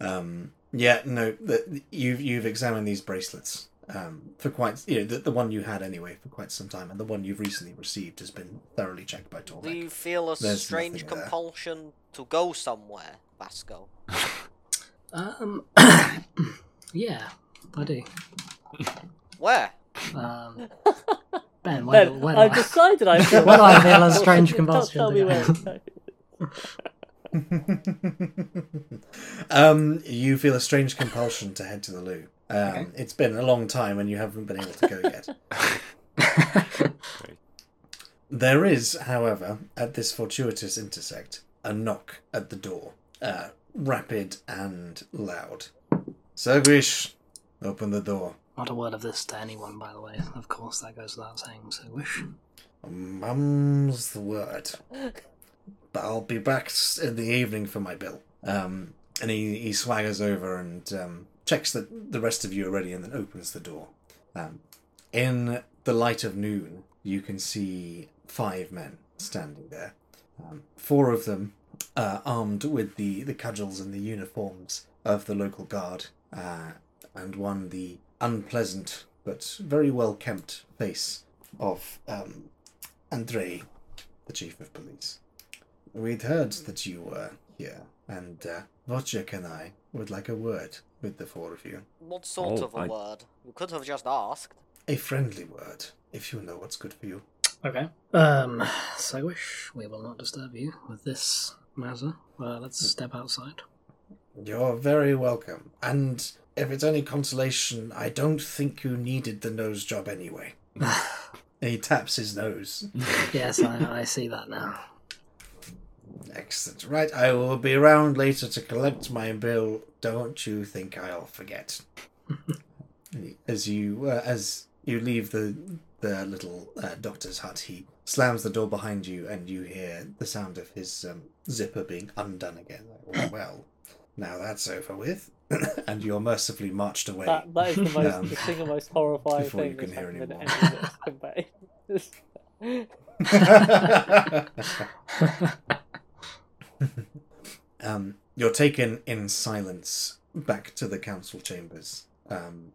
um, yeah, no, the, you've you've examined these bracelets um, for quite you know the, the one you had anyway for quite some time, and the one you've recently received has been thoroughly checked by Do you feel a There's strange nothing there. compulsion to go somewhere, Vasco? Um, yeah, I do. Where? Um, ben, where, Ben, where I've I- decided I feel. Where do I feel a strange Don't compulsion Tell me go? where. um, you feel a strange compulsion to head to the loo. Um, Okay. It's been a long time, and you haven't been able to go yet. There is, however, at this fortuitous intersect, a knock at the door, uh, rapid and loud. Sergrish, open the door. Not a word of this to anyone, by the way. Of course, that goes without saying. Sergrish. Mum's the word. But I'll be back in the evening for my bill. Um, and he, he swaggers over and um, checks that the rest of you are ready and then opens the door. Um, in the light of noon, you can see five men standing there. Um, four of them uh, armed with the, the cudgels and the uniforms of the local guard, uh, and one the unpleasant but very well kempt face of um, Andrei, the chief of police. We'd heard that you were here, and uh, Wojciech and I would like a word with the four of you. What sort Oh, of a I- word? You could have just asked. A friendly word, if you know what's good for you. Okay. Um, Sergrish we will not disturb you with this matter. Uh, let's step outside. You're very welcome. And if it's any consolation, I don't think you needed the nose job anyway. he taps his nose. yes, I, I see that now. Excellent. Right, I will be around later to collect my bill. Don't you think I'll forget? as you uh, as you leave the the little uh, doctor's hut, he slams the door behind you, and you hear the sound of his um, zipper being undone again. Like, well, now that's over with, and you're mercifully marched away. That, that is the most, Um, the single most horrifying before you thing can hear anymore. any of this campaign. um, you're taken in silence back to the council chambers um,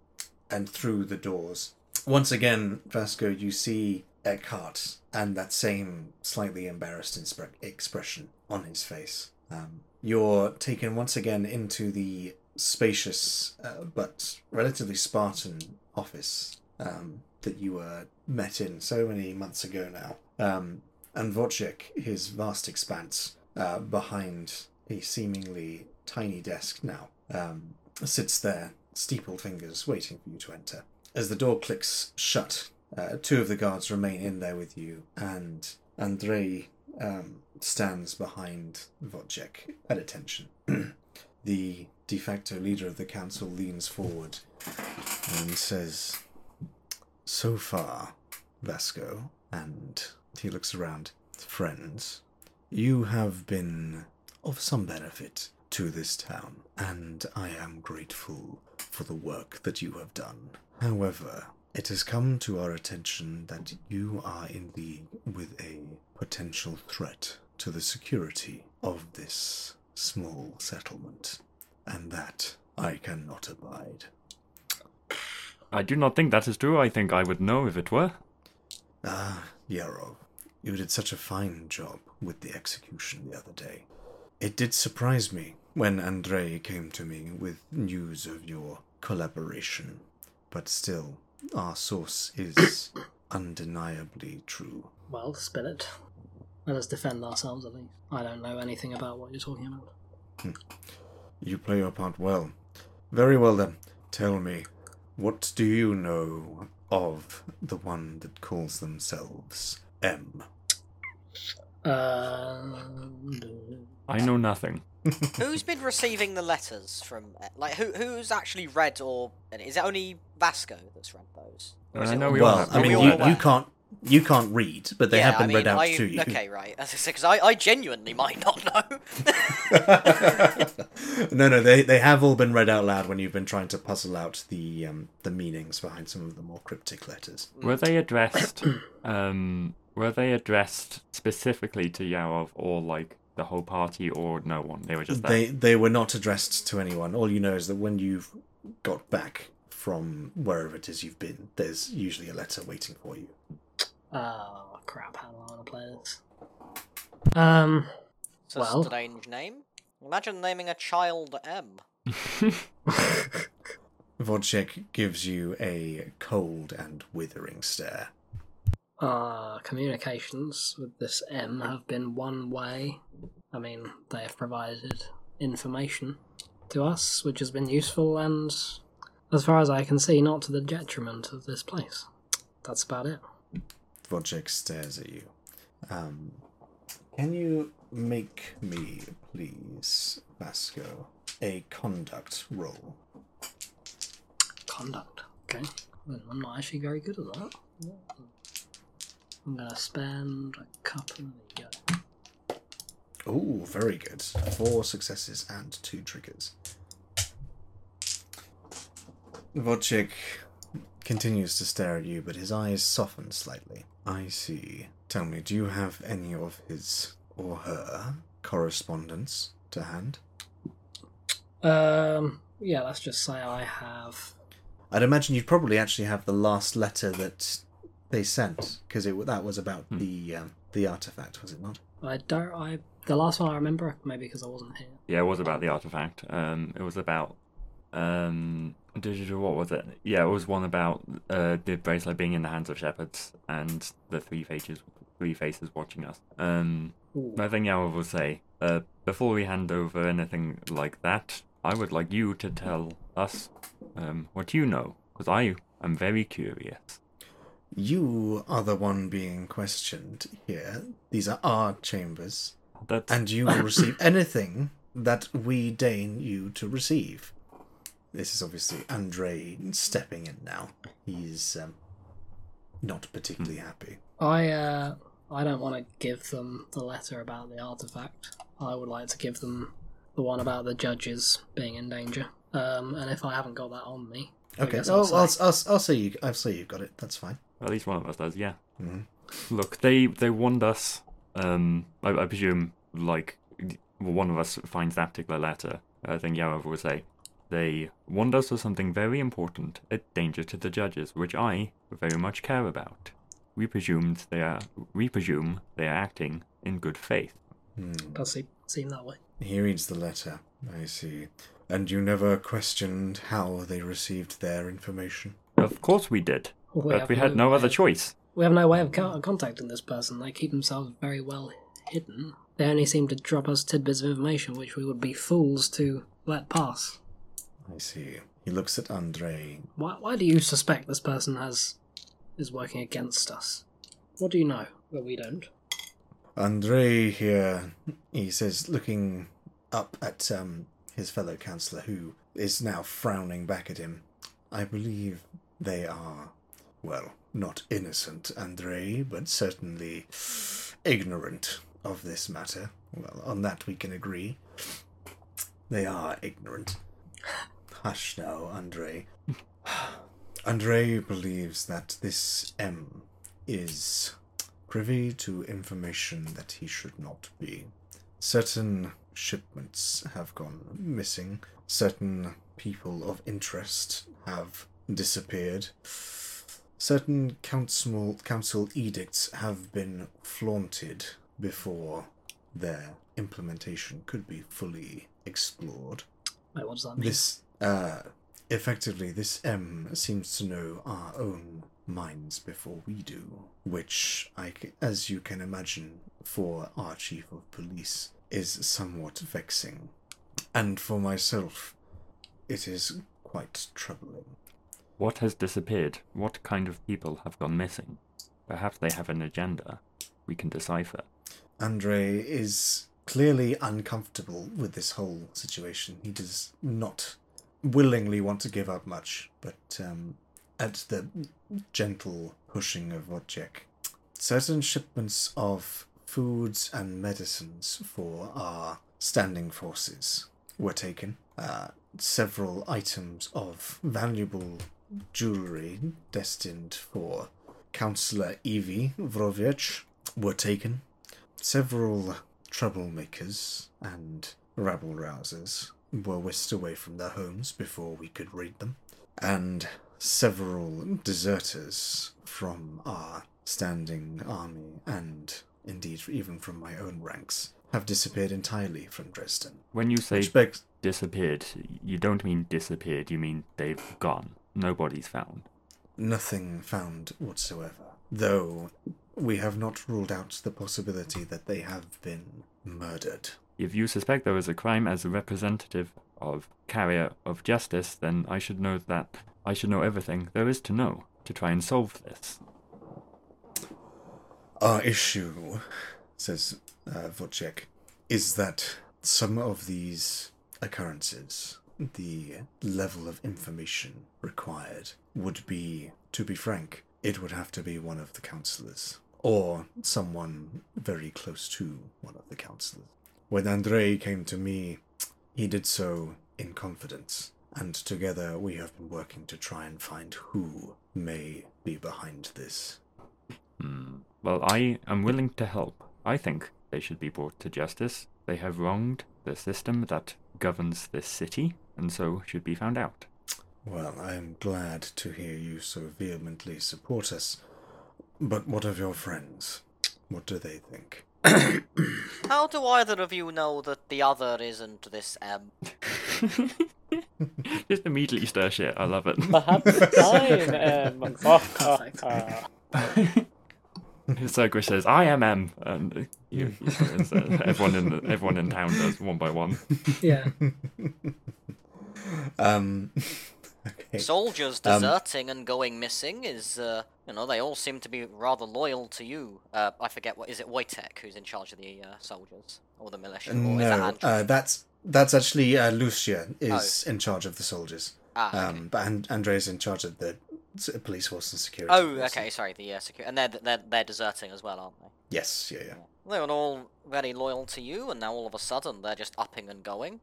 and through the doors. Once again, Vasco, you see Eckhart and that same slightly embarrassed expression on his face. Um, you're taken once again into the spacious uh, but relatively Spartan office um, that you were met in so many months ago now. Um, and Wojciech, his vast expanse uh, behind a seemingly tiny desk now, um, sits there, steepled fingers, waiting for you to enter. As the door clicks shut, uh, two of the guards remain in there with you, and Andrei um, stands behind Wojciech at attention. the de facto leader of the council leans forward and says, So far, Vasco, and he looks around, friends, you have been of some benefit to this town, and I am grateful for the work that you have done. However, it has come to our attention that you are in league with a potential threat to the security of this small settlement, and that I cannot abide. I do not think that is true. I think I would know if it were. Ah, Yarov, you did such a fine job with the execution the other day. It did surprise me when Andrei came to me with news of your collaboration, but still, our source is undeniably true. Well, spill it. Let us defend ourselves at least. I don't know anything about what you're talking about. You play your part well. Very well then. Tell me, what do you know of the one that calls themselves M? Uh, I know nothing. Who's been receiving the letters from? Like, who who's actually read or is it only Vasco that's read those? Or is I it know we all well, have I mean, we all all you, you can't you can't read, but they yeah, have been I mean, read out I, to you. Okay, right. I because I, I genuinely might not know. no, no, they they have all been read out loud when you've been trying to puzzle out the um, the meanings behind some of the more cryptic letters. Were they addressed? um, were they addressed specifically to Yarov or like the whole party or no one? They were just there. They they were not addressed to anyone. All you know is that when you've got back from wherever it is you've been, there's usually a letter waiting for you. Oh, crap. How do I want to play this? Um, It's a Well. strange name. Imagine naming a child M. Wojciech gives you a cold and withering stare. our communications with this M have been one way. I mean, they have provided information to us, which has been useful and, as far as I can see, not to the detriment of this place. That's about it. Wojciech stares at you. Um, can you make me, please, Vasco, a conduct roll? Conduct. Okay. I'm not actually very good at that. I'm gonna spend a couple. There you go. Oh, very good. Four successes and two triggers. Wojciech continues to stare at you, but his eyes soften slightly. I see. Tell me, do you have any of his or her correspondence to hand? Um. Yeah. Let's just say I have. I'd imagine you'd probably actually have the last letter that they sent, because it that was about Hmm. the um, the artifact, was it not? I don't. I the last one I remember, maybe because I wasn't here. Yeah, it was about the artifact. Um, it was about um, digital. Digital what was it? Yeah, it was one about uh the bracelet being in the hands of shepherds and the three faces, three faces watching us. Um. I think Yarov will say, uh, before we hand over anything like that, I would like you to tell us um what you know, because I am very curious. You are the one being questioned here. These are our chambers. That's and you will receive anything that we deign you to receive. This is obviously Andre stepping in now. He's um, not particularly happy. I uh, I don't want to give them the letter about the artifact. I would like to give them the one about the judges being in danger. Um, and if I haven't got that on me, Okay, guess oh, I'll I'll, say- I'll, I'll say you. I'll say you've got it. That's fine. at least one of us does. Yeah. Mhm. Look, they they warned us. Um, I, I presume like one of us finds that particular letter. I think Yarov would say they warned us of something very important, a danger to the judges, which I very much care about. We presumed they are. We presume they are acting in good faith. Hmm. Does seem, seem that way. He reads the letter. I see. And you never questioned how they received their information? Of course we did, We but we had no no other of- choice. We have no way of co- contacting this person. They keep themselves very well hidden. They only seem to drop us tidbits of information which we would be fools to let pass. I see. He looks at Andre. Why, why do you suspect this person has is working against us? What do you know that we don't? Andre here, he says, looking up at um, his fellow counsellor, who is now frowning back at him. I believe they are, well, not innocent, Andre, but certainly ignorant of this matter. Well, on that we can agree. They are ignorant. Hush now, Andre. Andre believes that this M is privy to information that he should not be. Certain shipments have gone missing. Certain people of interest have disappeared. Certain council council edicts have been flaunted before their implementation could be fully explored. Wait, what does that mean? This, uh, effectively, this M seems to know our own minds before we do, which, I, as you can imagine, for our chief of police is somewhat vexing. And for myself, it is quite troubling. What has disappeared? What kind of people have gone missing? Perhaps they have an agenda. We can decipher. Andre is clearly uncomfortable with this whole situation. He does not willingly want to give up much, but um, at the gentle pushing of Wojciech, certain shipments of foods and medicines for our standing forces were taken. Uh, several items of valuable jewelry destined for Councillor Evie Vrovic were taken several troublemakers and rabble rousers were whisked away from their homes before we could raid them, and several deserters from our standing army and indeed even from my own ranks have disappeared entirely from Dresden. When you say begs disappeared, you don't mean disappeared, you mean they've gone. Nobody's found. nothing found whatsoever, though we have not ruled out the possibility that they have been murdered. If you suspect there is a crime as a representative of carrier of justice, then I should know that I should know everything there is to know to try and solve this. Our issue, says uh, is that some of these occurrences, the level of information required would be, to be frank, it would have to be one of the councillors, or someone very close to one of the councillors. When Andre came to me, he did so in confidence, and together we have been working to try and find who may be behind this. Hmm. Well, I am willing to help. I think they should be brought to justice. They have wronged the system that governs this city, and so should be found out. Well, I am glad to hear you so vehemently support us. But what of your friends? What do they think? How do either of you know that the other isn't this M? Just immediately stir shit. I love it. Perhaps I'm um, Perfect. Cerberus says, "I am M," and you, you- it's, everyone in the, everyone in town does one by one. yeah. Um, okay. Soldiers Um, deserting and going missing is, uh, you know, they all seem to be rather loyal to you. Uh, I forget what is it, Wojtek, who's in charge of the uh, soldiers or the militia, or is that no, uh, that's that's actually uh, Lucia is in charge of the soldiers. ah, okay. Um, but and- Andre's in charge of the police force and security. oh, force. okay, sorry, the uh, security, and they're they're they're deserting as well, aren't they? Yes, yeah, yeah. They were all very loyal to you, and now all of a sudden they're just upping and going.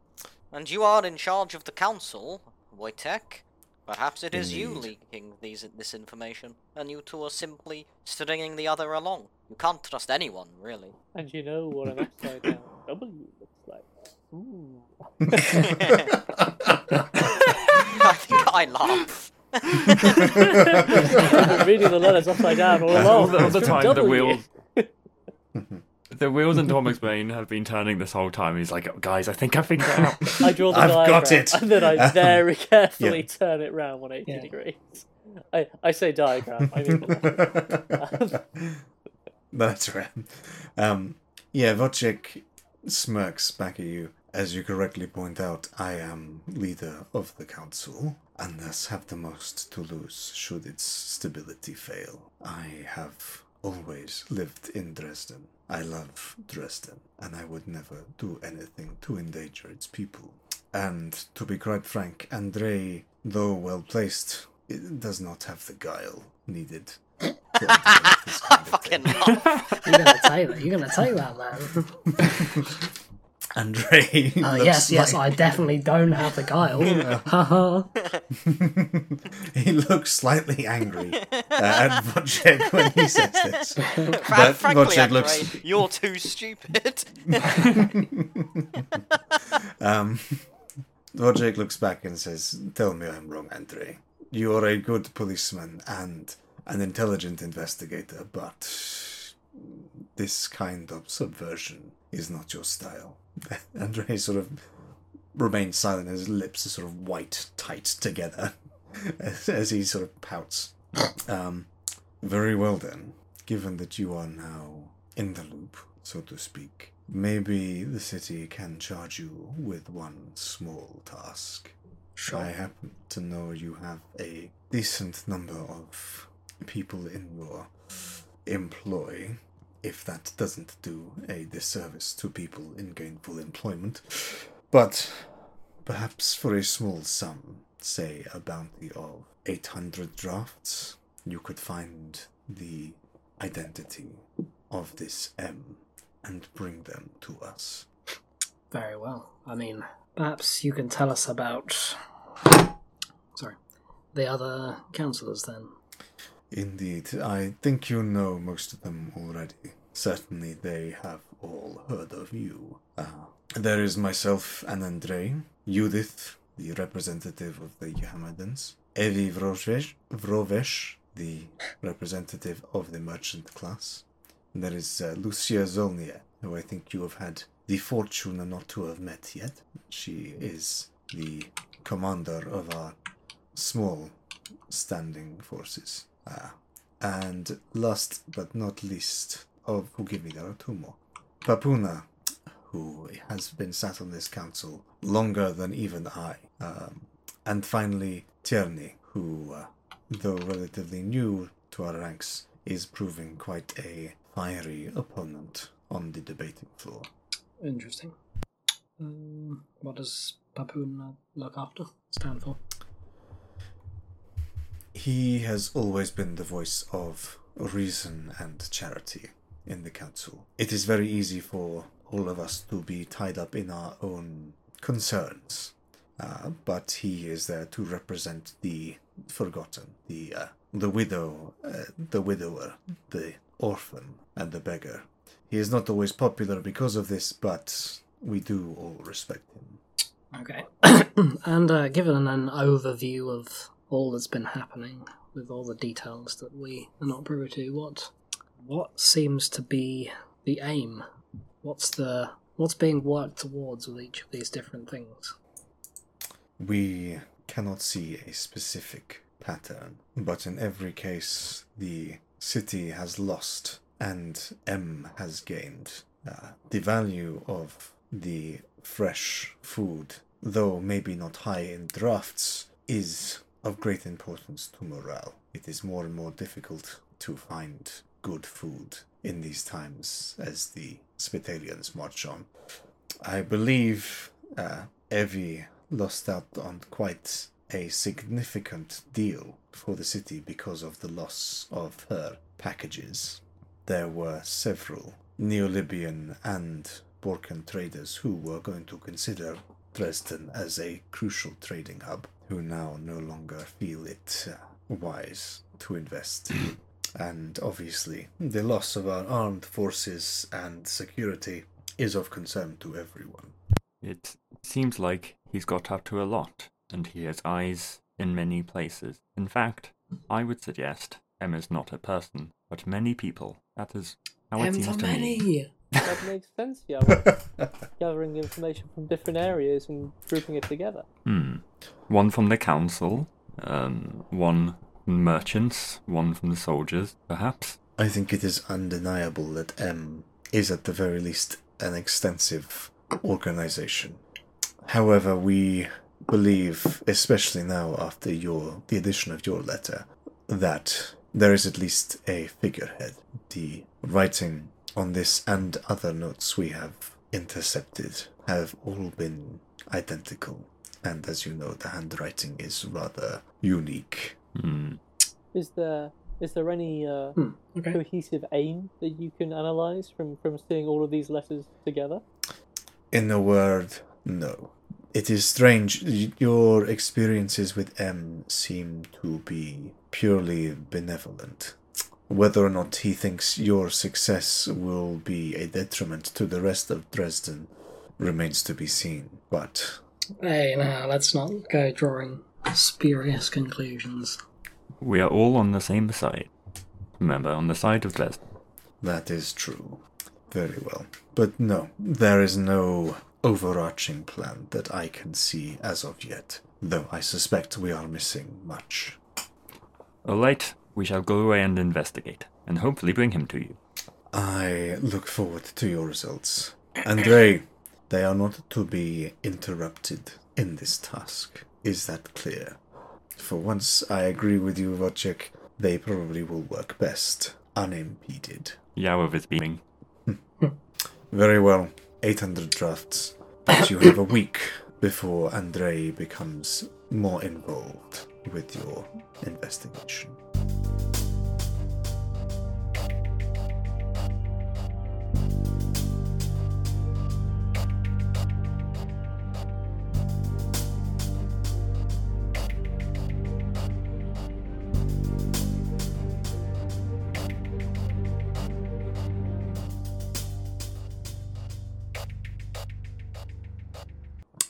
And you are in charge of the council, Wojtek. Perhaps it is you leaking these this information, and you two are simply stringing the other along. You can't trust anyone, really. And you know what an upside down W looks like. Ooh. I think I laugh. Reading the letters upside down all all along. the, all the time, from the W. wheels, the wheels in Tormund's brain have been turning this whole time. He's like, "Oh, guys, I think I figured it out. I draw the I've diagram, got it. and then I Um, very carefully yeah. turn it round 180 Yeah. degrees. I, I say diagram. I mean, That's right. Um, yeah, Wojciech smirks back at you. As you correctly point out, I am leader of the council, and thus have the most to lose should its stability fail. I have always lived in Dresden. I love Dresden, and I would never do anything to endanger its people. And to be quite frank, Andrei, though well placed, it does not have the guile needed. to this kind of Fucking thing. You're gonna take that. You're gonna take that, man. Andrei. Uh, looks yes, yes, I definitely don't have the guile. Haha. he looks slightly angry uh, at Wojciech when he says this. Fra- But frankly, Wojciech Andre, looks- you're too stupid. Um, Wojciech looks back and says, Tell me I'm wrong, Andrei. You are a good policeman and an intelligent investigator, but this kind of subversion is not your style. Andrei sort of remains silent, his lips are sort of white, tight together as, as he sort of pouts. Um, very well then, given that you are now in the loop, so to speak, maybe the city can charge you with one small task. I happen to know you have a decent number of people in your employ. If that doesn't do a disservice to people in gainful employment. But perhaps for a small sum, say a bounty of 800 drafts, you could find the identity of this M and bring them to us. Very well. I mean, perhaps you can tell us about. Sorry. The other councillors then. Indeed, I think you know most of them already. Certainly, they have all heard of you. Uh, there is myself and Andrei, Judith, the representative of the Jehammedans, Evi Vrovesh, Vrovesh, the representative of the merchant class. And there is uh, Lucia Zolnia, who I think you have had the fortune not to have met yet. She is the commander of our small standing forces. Ah. And last but not least, oh, forgive me, there are two more. Papuna, who has been sat on this council longer than even I. Um, and finally, Tierney, who, uh, though relatively new to our ranks, is proving quite a fiery opponent on the debating floor. Interesting. Um, what does Papuna look after? Stand for? He has always been the voice of reason and charity in the council. It is very easy for all of us to be tied up in our own concerns, uh, but he is there to represent the forgotten, the uh, the widow, uh, the widower, the orphan, and the beggar. He is not always popular because of this, but we do all respect him. Okay. and uh, given an overview of all that's been happening, with all the details that we are not privy to, what what seems to be the aim? What's the what's being worked towards with each of these different things? We cannot see a specific pattern, but in every case, the city has lost and M has gained. Uh, the value of the fresh food, though maybe not high in drafts, is of great importance to morale. It is more and more difficult to find good food in these times as the Spitalians march on. I believe uh, Evie lost out on quite a significant deal for the city because of the loss of her packages. There were several Neo-Libyan and Balkan traders who were going to consider Dresden as a crucial trading hub, who now no longer feel it uh, wise to invest. and obviously, the loss of our armed forces and security is of concern to everyone. It seems like he's got up to a lot, and he has eyes in many places. In fact, I would suggest M is not a person, but many people. That is how it M seems for to me. Many. That makes sense, yeah. gathering information from different areas and grouping it together. Hmm. One from the council, um, one from merchants, one from the soldiers, perhaps. I think it is undeniable that M is at the very least an extensive organization. However, we believe, especially now after your the addition of your letter, that there is at least a figurehead. The writing on this and other notes we have intercepted have all been identical, and as you know, the handwriting is rather unique. Hmm. Is there is there any uh, Hmm, okay. cohesive aim that you can analyze from from seeing all of these letters together? In a word, no. It is strange. Your experiences with M seem to be purely benevolent. Whether or not he thinks your success will be a detriment to the rest of Dresden remains to be seen. But Hey, now let's not go drawing spurious conclusions. We are all on the same side. Remember, on the side of Dresden. that is true. Very well. But no, there is no overarching plan that I can see as of yet, though I suspect we are missing much. Alright, we shall go away and investigate, and hopefully bring him to you. I look forward to your results. Andre, they are not to be interrupted in this task. Is that clear? For once, I agree with you, Wojciech. They probably will work best, unimpeded. Yarov is beaming. Hmm. Very well, 800 drafts. But you have a week before Andre becomes more involved with your investigation.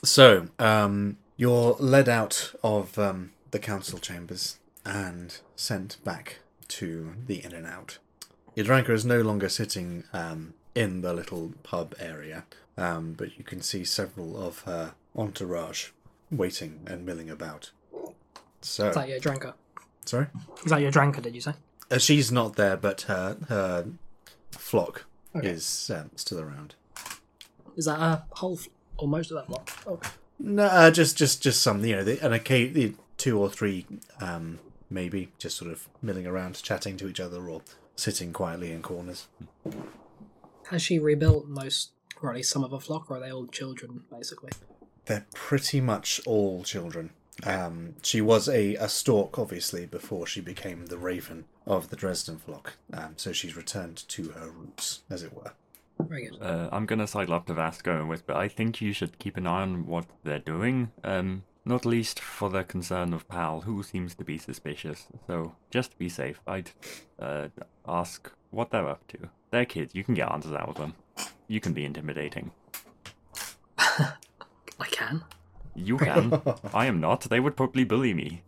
So, um, you're led out of um, the council chambers and sent back to the In and Out. Jadranka is no longer sitting um, in the little pub area, um, but you can see several of her entourage waiting and milling about. So, Is that Jadranka? sorry, Is that Jadranka, did you say? uh, she's not there, but her her flock Okay. is um, still around. Is that a whole, f- or most of that lot? Okay. No, uh, just just just some, you know, the, an occasion, two or three, um, maybe just sort of milling around, chatting to each other, or sitting quietly in corners. Has she rebuilt most, or at least some of her flock, or are they all children, basically? They're pretty much all children. Um, she was a, a stork, obviously, before she became the raven of the Dresden flock. Um, so she's returned to her roots, as it were. Very good. Uh, I'm gonna sidle up to Vasco and whisper, I think you should keep an eye on what they're doing, um, not least for the concern of Pal, who seems to be suspicious. So, just to be safe, I'd uh, ask what they're up to. They're kids, you can get answers out of them. You can be intimidating. I can. You can. I am not. They would probably bully me.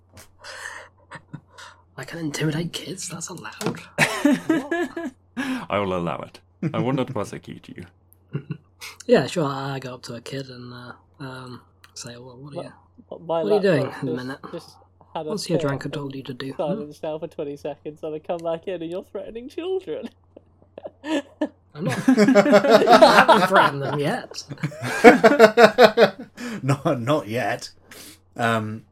I can intimidate kids. That's allowed. I will allow it. I will not prosecute you. Yeah, sure. I go up to a kid and uh, um, say, "Well, what are you? By What are you that doing point, in a minute? Just had a What's your fit dranker told you to do?" Hmm? Silence now for 20 seconds and I come back in and you're threatening children. I'm not. I haven't threatened them yet. not not yet. Um,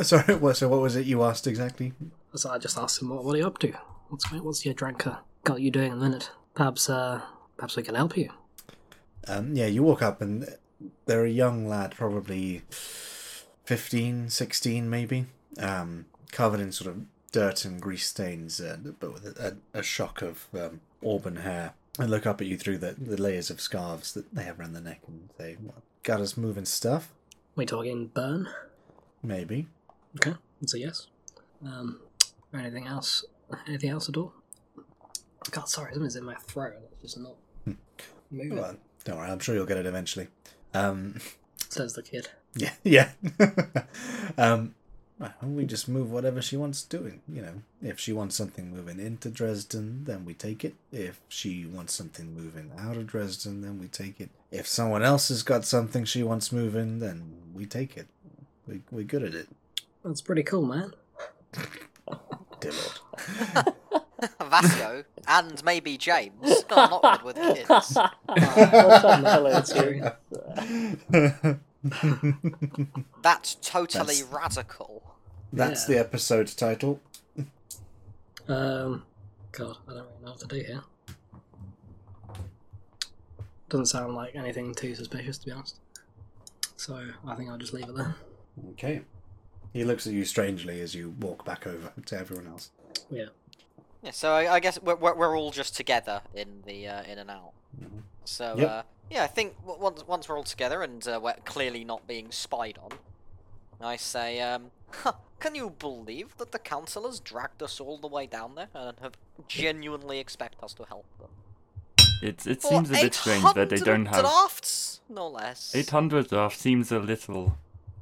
sorry. What? So what was it you asked exactly? So I just asked him, "What, what are you up to? What's what's Jadranka got you doing in a minute? Perhaps, uh, perhaps we can help you." Um, yeah, you walk up and they're a young lad, probably 15, 16 maybe, um, covered in sort of dirt and grease stains, uh, but with a, a, shock of um, auburn hair. And look up at you through the, the layers of scarves that they have around their neck and say, what, got us moving stuff? We talking burn? Maybe. Okay, that's a yes. Um, or anything else? Anything else at all? God, sorry, something's in my throat. It's just not moving. Well, don't worry, I'm sure you'll get it eventually. Um, Says the kid. Yeah, yeah. um, we just move whatever she wants doing. You know, if she wants something moving into Dresden, then we take it. If she wants something moving out of Dresden, then we take it. If someone else has got something she wants moving, then we take it. We we're good at it. That's pretty cool, man. Dear Lord. Vasco and maybe James are not good with kids. What's that mellow That's totally That's- radical. That's Yeah. the episode title. Um, God, I don't really know what to do here. Doesn't sound like anything too suspicious, to be honest. So I think I'll just leave it there. Okay. He looks at you strangely as you walk back over to everyone else. Yeah. Yeah, so I, I guess we're, we're, we're all just together in the uh, in and out. Mhm. So Yep. uh, yeah, I think once once we're all together and uh, we're clearly not being spied on, I say, um, huh, can you believe that the councillors dragged us all the way down there and have genuinely expect us to help them? It's it For seems a bit strange that they don't have drafts, no less. 800 draft seems a little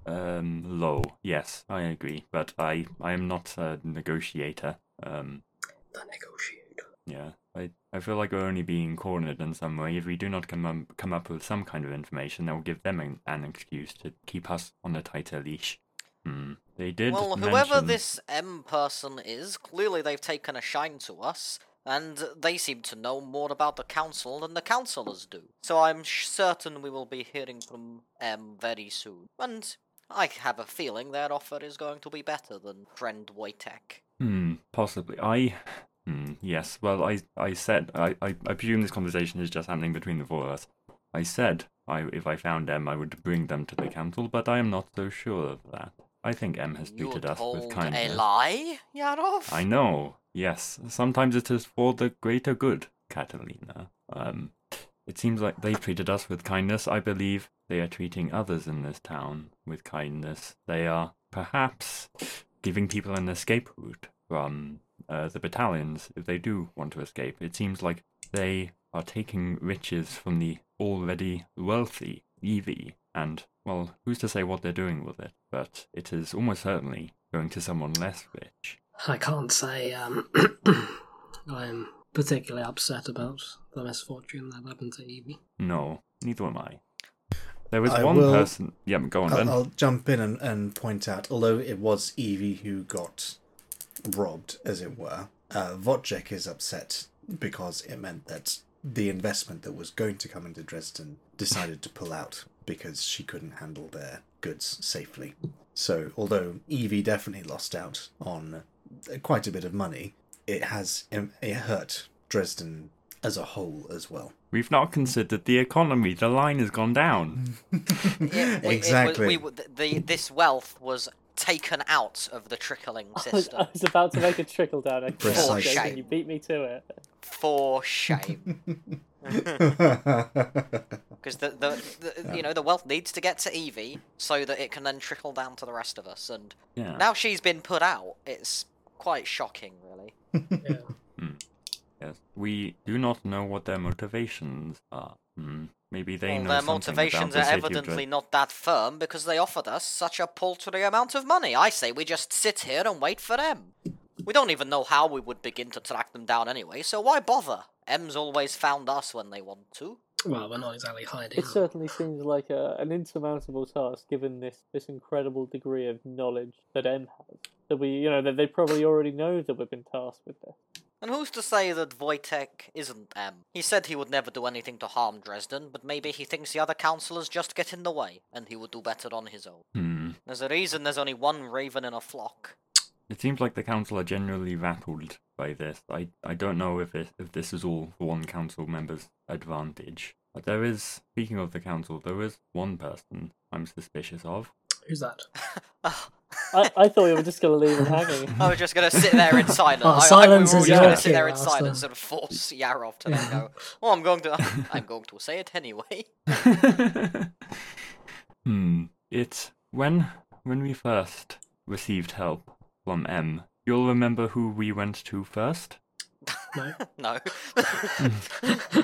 um low. Yes, I agree, but I I am not a negotiator. Um The negotiator. yeah. I, I feel like we're only being cornered in some way. If we do not come up, come up with some kind of information, that will give them an, an excuse to keep us on a tighter leash. Hmm. They did Well, whoever mention- this M person is, clearly they've taken a shine to us, and they seem to know more about the council than the councillors do. So I'm sh- certain we will be hearing from M very soon. And I have a feeling their offer is going to be better than friend Wojtek. Hmm, possibly. I. Hmm, yes. Well, I I said I, I I presume this conversation is just happening between the four of us. I said I if I found M, I would bring them to the council, but I am not so sure of that. I think M has treated us with a kindness. lie, Yarov? I know. Yes. Sometimes it is for the greater good, Catalina. Um, it seems like they've treated us with kindness. I believe they are treating others in this town with kindness. They are perhaps giving people an escape route from uh, the battalions if they do want to escape. It seems like they are taking riches from the already wealthy Evie, and, well, who's to say what they're doing with it? But it is almost certainly going to someone less rich. I can't say um, I'm particularly upset about the misfortune that happened to Evie. No, neither am I. There was I one will- person. Yeah, go on then. I'll, I'll jump in and, and point out, although it was Evie who got robbed, as it were, uh, Wojciech is upset because it meant that the investment that was going to come into Dresden decided to pull out because she couldn't handle their goods safely. So, although Evie definitely lost out on uh, quite a bit of money, it has it hurt Dresden as a whole as well. We've not considered the economy. The line has gone down. It- it was- exactly. we, the, the, this wealth was taken out of the trickling I was, system. I was about to make a trickle down. I Precisely. Precisely. and you beat me to it. For shame. Because the, the, the you know the wealth needs to get to Evie so that it can then trickle down to the rest of us. And Yeah. now she's been put out. It's quite shocking, really. Yeah. Yes. We do not know what their motivations are. Hmm. Maybe they well, know their something motivations about the are city of evidently Dres- not that firm because they offered us such a paltry amount of money. I say we just sit here and wait for them. We don't even know how we would begin to track them down anyway, so why bother? M's always found us when they want to. Well, we're not exactly hiding. It certainly seems like a, an insurmountable task, given this, this incredible degree of knowledge that M has. That we, you know, that they probably already know that we've been tasked with this. And who's to say that Wojtek isn't M? He said he would never do anything to harm Dresden, but maybe he thinks the other councillors just get in the way, and he would do better on his own. Hmm. There's a reason there's only one raven in a flock. It seems like the council are generally rattled by this. I, I don't know if it, if this is all for one council member's advantage. But there is, speaking of the council, there is one person I'm suspicious of. Who's that? I, I thought we were just going to leave him hanging. I was just gonna sit there in silence. Oh, I, silence I, we were is all just gonna sit there in Alistair. silence and force Yarov to then go. Well, I'm going to. I'm going to say it anyway. hmm. It when when we first received help from M, you'll remember who we went to first? No. no.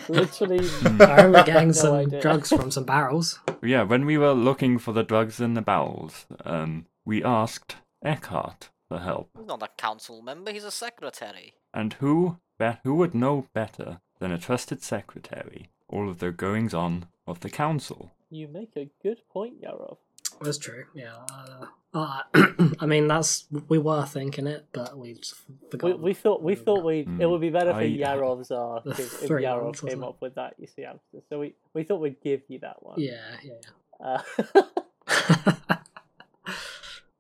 Literally, I remember getting No some idea. drugs from some barrels. Yeah, when we were looking for the drugs in the barrels, um, we asked Eckhart for help. He's not a council member, he's a secretary. And who, be- who would know better than a trusted secretary all of the goings on of the council? you make a good point, Yarov. That's true. Yeah. Uh, uh, I mean, that's we were thinking it, but we just We, forgot. we thought we thought we it Mm. would be better for I- Yarov's arc if, if three Yarov months, came wasn't it? up with that. You see, Alistair. So we, we thought we'd give you that one. Yeah, yeah, Uh, yeah.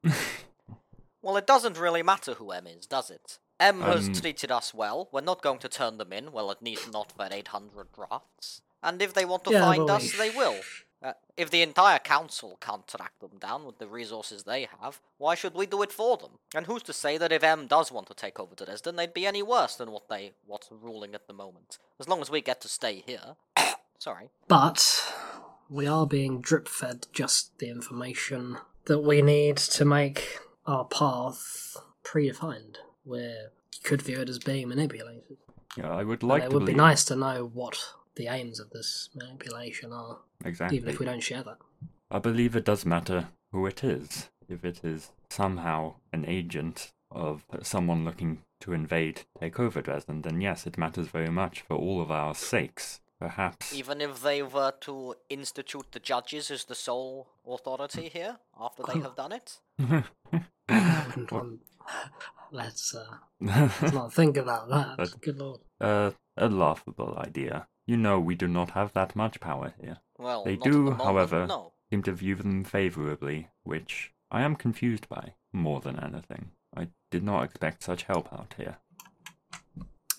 Well, it doesn't really matter who M is, does it? M has Um, treated us well. We're not going to turn them in. Well, at least not for 800 drafts. And if they want to Yeah, find but us, we- they will. Uh, if the entire council can't track them down with the resources they have, why should we do it for them? And who's to say that if M does want to take over Dresden, they'd be any worse than what they what's ruling at the moment? As long as we get to stay here. Sorry. but we are being drip fed just the information that we need to make our path predefined. We could view it as being manipulated. Yeah, I would And like it to would be nice to know what the aims of this manipulation are, exactly. even if we don't share that. I believe it does matter who it is. If it is somehow an agent of someone looking to invade, take over Dresden, then yes, it matters very much for all of our sakes. Perhaps. Even if they were to institute the judges as the sole authority here, after they have done it? I wouldn't want. Let's, uh, let's not think about that. But- Good lord. uh, a laughable idea. You know we do not have that much power here. Well, They not at do, the moment, however, No. Seem to view them favorably, which I am confused by more than anything. I did not expect such help out here.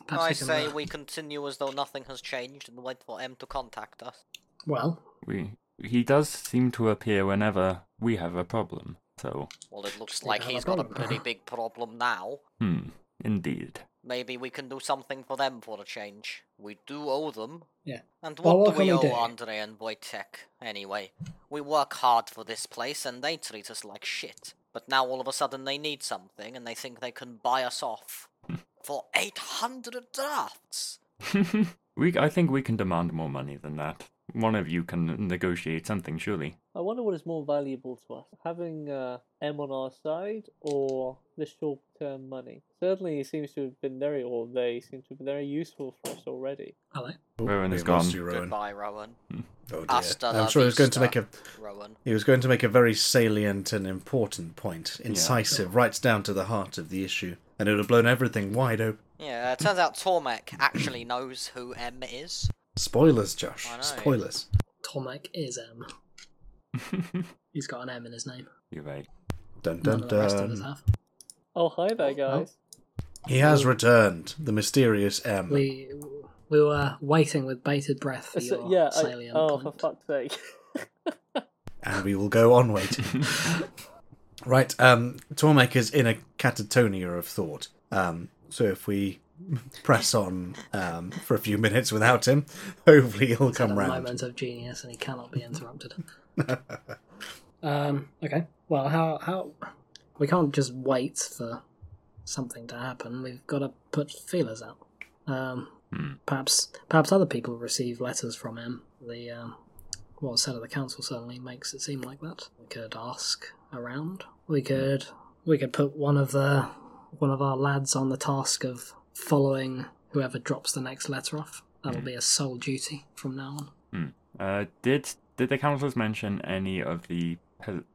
Perhaps I say we continue as though nothing has changed and wait for M to contact us. Well, We he does seem to appear whenever we have a problem. So, Well, it looks like have a he's got a pretty big problem now. hmm, indeed. Maybe we can do something for them for a change. We do owe them. Yeah. And Well, what, what do we owe we do? Andre and Wojtek, anyway? We work hard for this place and they treat us like shit. But now all of a sudden they need something and they think they can buy us off. for 800 drafts! we I think we can demand more money than that. One of you can negotiate something, surely. I wonder what is more valuable to us, having uh, M on our side or the short-term money. Certainly, he seems to have been very, or they seem to have been very useful for us already. hello. Rowan is gone. you, Rowan. Goodbye, Rowan. Oh dear. Hasta I'm sure he was going to make a Rowan. he was going to make a very salient and important point, incisive, right down to the heart of the issue, and it would have blown everything wide open. Yeah, it turns out Tormek actually knows who M is. Spoilers, Josh. I know. Spoilers. Tormek is M. He's got an M in his name. You're right. Dun None dun of the rest of us dun. have. Oh, hi there, oh, oh, guys. He has returned, the mysterious M. We we were waiting with bated breath for So- your yeah, I, salient oh, for point. fuck's sake. and we will go on waiting. right, um, Tormek's in a catatonia of thought. Um, so if we press on um, for a few minutes without him, hopefully he'll He's come round. moment of genius and he cannot be interrupted. um, okay. Well, how how we can't just wait for something to happen. We've got to put feelers out. Um, Hmm. perhaps perhaps other people receive letters from him. The um, what was said at the council certainly makes it seem like that. We could ask around. We could we could put one of the one of our lads on the task of following whoever drops the next letter off. That'll be a sole duty from now on. Uh, did did the councils mention any of the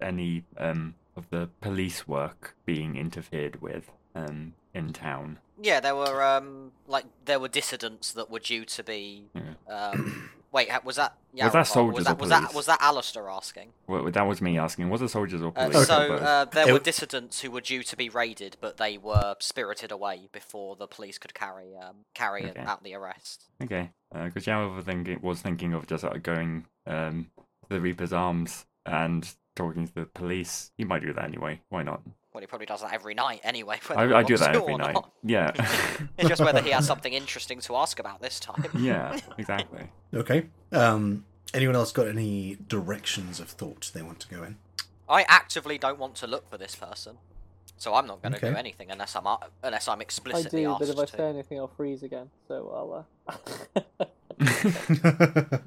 any um of the police work being interfered with um in town? Yeah, there were um like there were dissidents that were due to be Yeah. Wait, was that yeah, Was that soldiers was or that was that was that Alistair asking? Well, that was me asking. Was it soldiers or Uh, police? so uh, there It- were dissidents who were due to be raided, but they were spirited away before the police could carry um, carry Okay. out the arrest. Okay, because uh, Yarov was thinking, was thinking of just like, going um, to the Reaper's Arms and talking to the police. He might do that anyway. Why not? Well, he probably does that every night anyway. I, I do that every night. not. Yeah, It's just whether he has something interesting to ask about this time. yeah, exactly. Okay. Um, anyone else got any directions of thought they want to go in? I actively don't want to look for this person. So I'm not going to do anything unless I'm uh, unless I'm explicitly I do, asked but if I to. say anything, I'll freeze again. So I'll. Uh...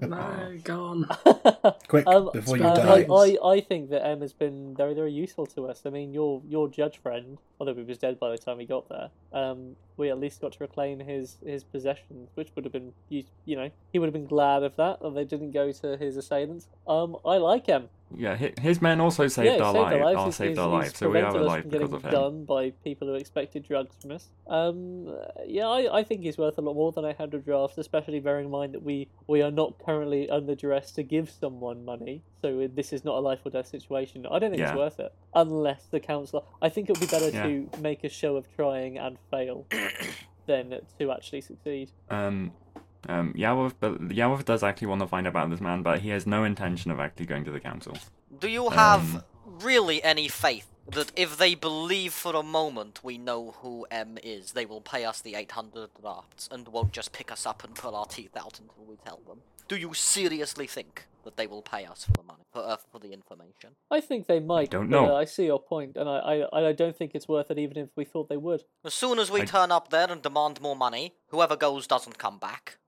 No, go on. Quick, Um, before you uh, die. I, I, I think that M has been very, very useful to us. I mean, your your judge friend, although he was dead by the time we got there, um, we at least got to reclaim his his possessions, which would have been, you, you know, he would have been glad of that, that they didn't go to his assailants. Um, I like him. Yeah, his men also saved yeah, our saved lives. our lives. Our saved he's- our lives, so we are alive because of him. done by people who expected drugs from us. Um, yeah, I, I think he's worth a lot more than 800 drafts, especially bearing in mind that we, we are not currently under duress to give someone money. So this is not a life or death situation. I don't think it's worth it unless the council. I think it would be better Yeah. to make a show of trying and fail than to actually succeed. Um, um, Yarov, but Yarov does actually want to find out about this man, but he has no intention of actually going to the council. Do you have Um, really any faith that if they believe for a moment we know who M is, they will pay us the 800 drafts and won't just pick us up and pull our teeth out until we tell them? Do you seriously think that they will pay us for the money, for, uh, for the information? I think they might. don't but, know. uh, I see your point, and I, I, I don't think it's worth it, even if we thought they would. As soon as we I- turn up there and demand more money, whoever goes doesn't come back.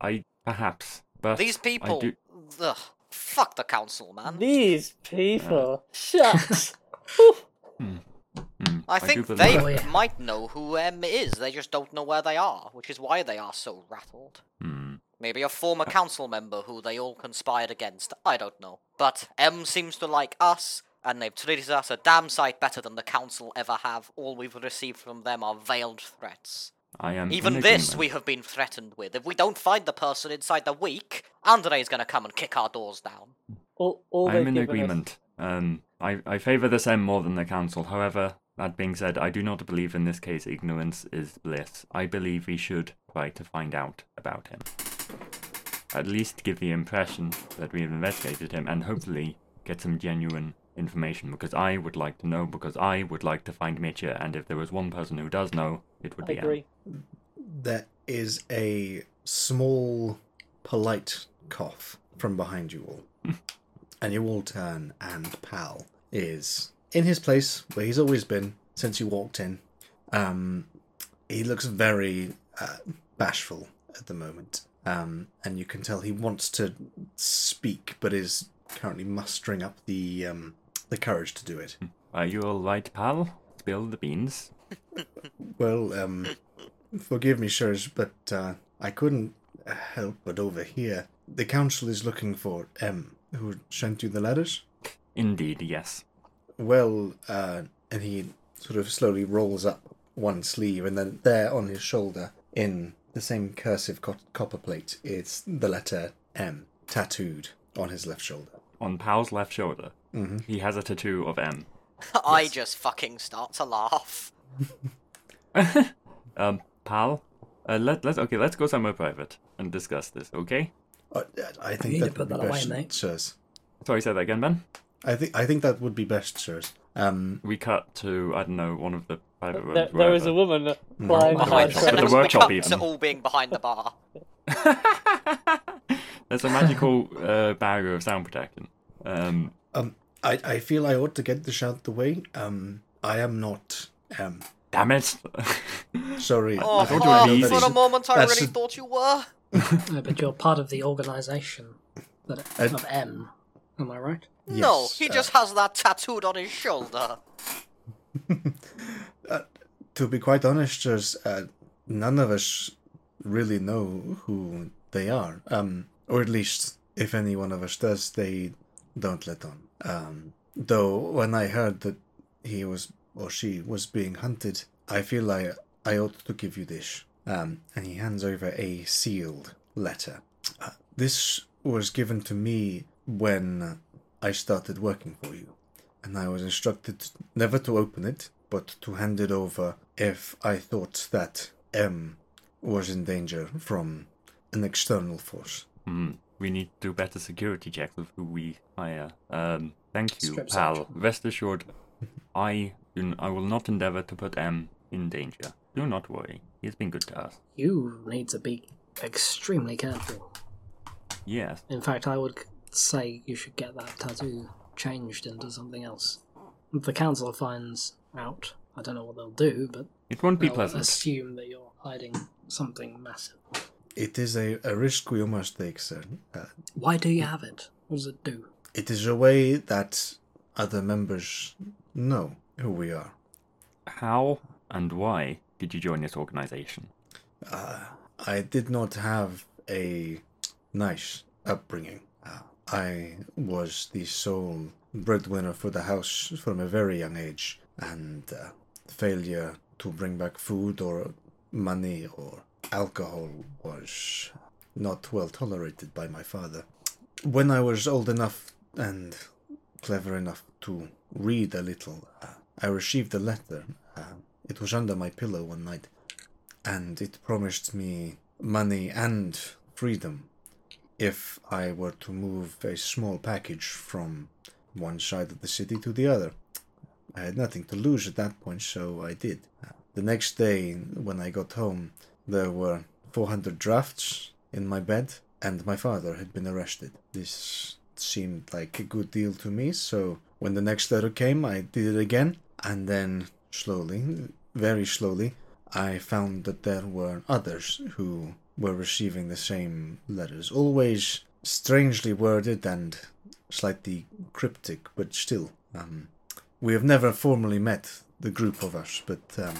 I perhaps, but These people, do- ugh, fuck the council, man. These people. Shucks. hmm, I do think they. Oh, yeah. might know who M is, they just don't know where they are, which is why they are so rattled. Hmm. Maybe a former council member who they all conspired against, I don't know. But M seems to like us, and they've treated us a damn sight better than the council ever have. All we've received from them are veiled threats. I am Even this agreement. we have been threatened with. If we don't find the person inside the week, Andre's gonna come and kick our doors down. All, all I'm in given us- agreement. Um, I, I favour this M more than the council. However, that being said, I do not believe in this case ignorance is bliss. I believe we should try to find out about him. At least give the impression that we have investigated him and hopefully get some genuine information because I would like to know because I would like to find Mitya and if there was one person who does know, it would I be M. agree. There is a small, polite cough from behind you all. and you all turn, and Pal is in his place where he's always been since you walked in. Um, he looks very uh, bashful at the moment. Um, and you can tell he wants to speak, but is currently mustering up the um, the courage to do it. Are you alright, pal? Spill the beans. Well, um, forgive me, sirs, but uh, I couldn't help but overhear. The council is looking for M, who sent you the letters. Indeed, yes. Well, uh, and he sort of slowly rolls up one sleeve, and then there on his shoulder, in the same cursive co- copper plate, it's the letter M tattooed on his left shoulder. On Pal's left shoulder, hmm he has a tattoo of M. I Yes. just fucking start to laugh. um, pal, uh, let let okay, let's go somewhere private and discuss this. Okay? Uh, I think need that would put be that away, best, mate. sirs. Sorry, say that again, Ben. I think I think that would be best, sirs. Um, We cut to I don't know one of the private rooms. There, there is a woman flying my Behind God. behind At the us, workshop we cut even. to all being behind the bar. There's a magical uh, barrier of sound protection. Um, um, I I feel I ought to get this out the way. Um, I am not. Um, damn it! sorry. Oh, I thought you were oh, for a moment I That's really a- thought you were. No, but you're part of the organisation that Uh, of M. Am I right? no, he uh, just has that tattooed on his shoulder. To be quite honest, just, uh, none of us really know who they are. Um, or at least, if any one of us does, they don't let on. Um, though when I heard that he was or she was being hunted, I feel I I ought to give you this. Um, and he hands over a sealed letter. Uh, this was given to me when I started working for you, and I was instructed never to open it, but to hand it over if I thought that M was in danger from an external force. hmm, we need to do better security checks of who we hire. Um, thank you, Strip pal. search. Rest assured, I I will not endeavor to put M in danger. Do not worry. He has been good to us. You need to be extremely careful. Yes. In fact, I would say you should get that tattoo changed into something else. If the council finds out I don't know what they'll do, but It won't be pleasant. assume that you're hiding something massive. It is a, a risk we must take, sir. Uh, Why do you have it? What does it do? it is a way that other members know who we are. How and why did you join this organization? Uh, I did not have a nice upbringing. Uh, I was the sole breadwinner for the house from a very young age, and uh, failure to bring back food or money or alcohol was not well tolerated by my father. When I was old enough and clever enough to read a little, uh, I received a letter. Uh, it was under my pillow one night and it promised me money and freedom if I were to move a small package from one side of the city to the other. I had nothing to lose at that point, so I did. The next day, when I got home, there were 400 drafts in my bed, and my father had been arrested. This seemed like a good deal to me, so when the next letter came, I did it again, and then slowly, very slowly, I found that there were others who were receiving the same letters, always strangely worded and slightly cryptic, but still. Um, we have never formally met, the group of us, but um,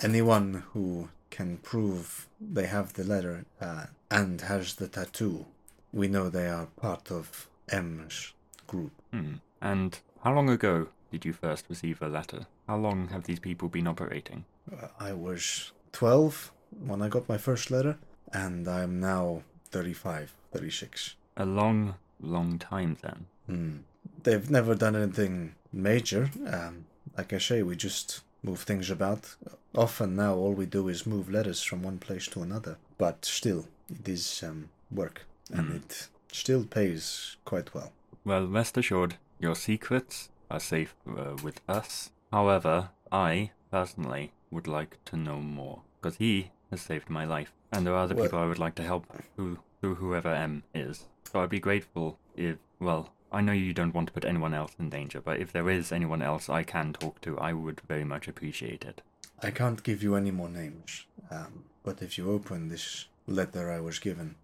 anyone who can prove they have the letter uh, and has the tattoo, we know they are part of M's group. Hmm. And how long ago did you first receive a letter? How long have these people been operating? Uh, I was 12 when I got my first letter, and I am now 35, 36. A long, long time then. Hmm. They've never done anything major. Um, like I say, we just move things about. Often now, all we do is move letters from one place to another. But still, it is um, work, and Hmm. it still pays quite well. Well, rest assured, your secrets are safe uh, with us. However, I, personally, would like to know more. Because he has saved my life. And there are other Well- people I would like to help who, through whoever M is. So I'd be grateful if, well, I know you don't want to put anyone else in danger, but if there is anyone else I can talk to, I would very much appreciate it. I can't give you any more names, um, but if you open this letter I was given,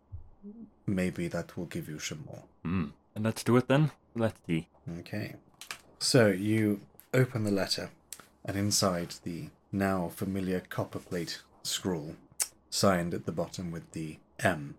maybe that will give you some more. Hmm. And let's do it then. Let's see. Okay. So you open the letter, and inside the now familiar copperplate scroll, signed at the bottom with the M,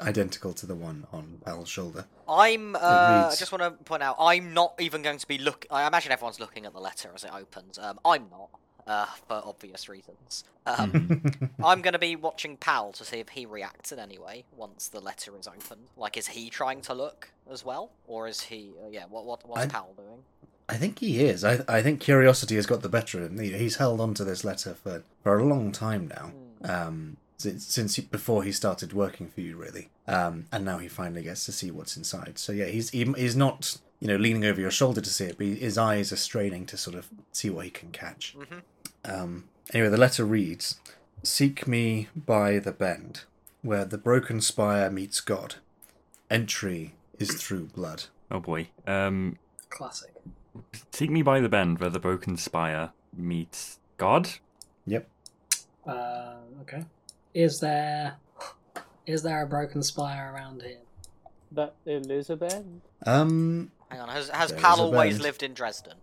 identical to the one on Pal's shoulder. I'm. Uh, I just want to point out, I'm not even going to be look. I imagine everyone's looking at the letter as it opens. Um, I'm not, uh, for obvious reasons. Um. I'm going to be watching Pal to see if he reacts in any way once the letter is opened. Like, is he trying to look as well, or is he? Uh, yeah. What what what's I- Pal doing? I think he is. I, I think curiosity has got the better of him. He- He's held on to this letter for, for a long time now. Um, since, since he, before he started working for you, really. Um, and now he finally gets to see what's inside. So yeah, he's he, he's not you know leaning over your shoulder to see it, but his eyes are straining to sort of see what he can catch. Mhm. Um, anyway, the letter reads: "Seek me by the bend, where the broken spire meets God. Entry is through blood." Oh boy. Um, Classic. seek me by the bend where the broken spire meets God. Yep. Uh, okay. Is there is there a broken spire around here? That Elizabeth? Um. Hang on. Has has There Pal always lived in Dresden?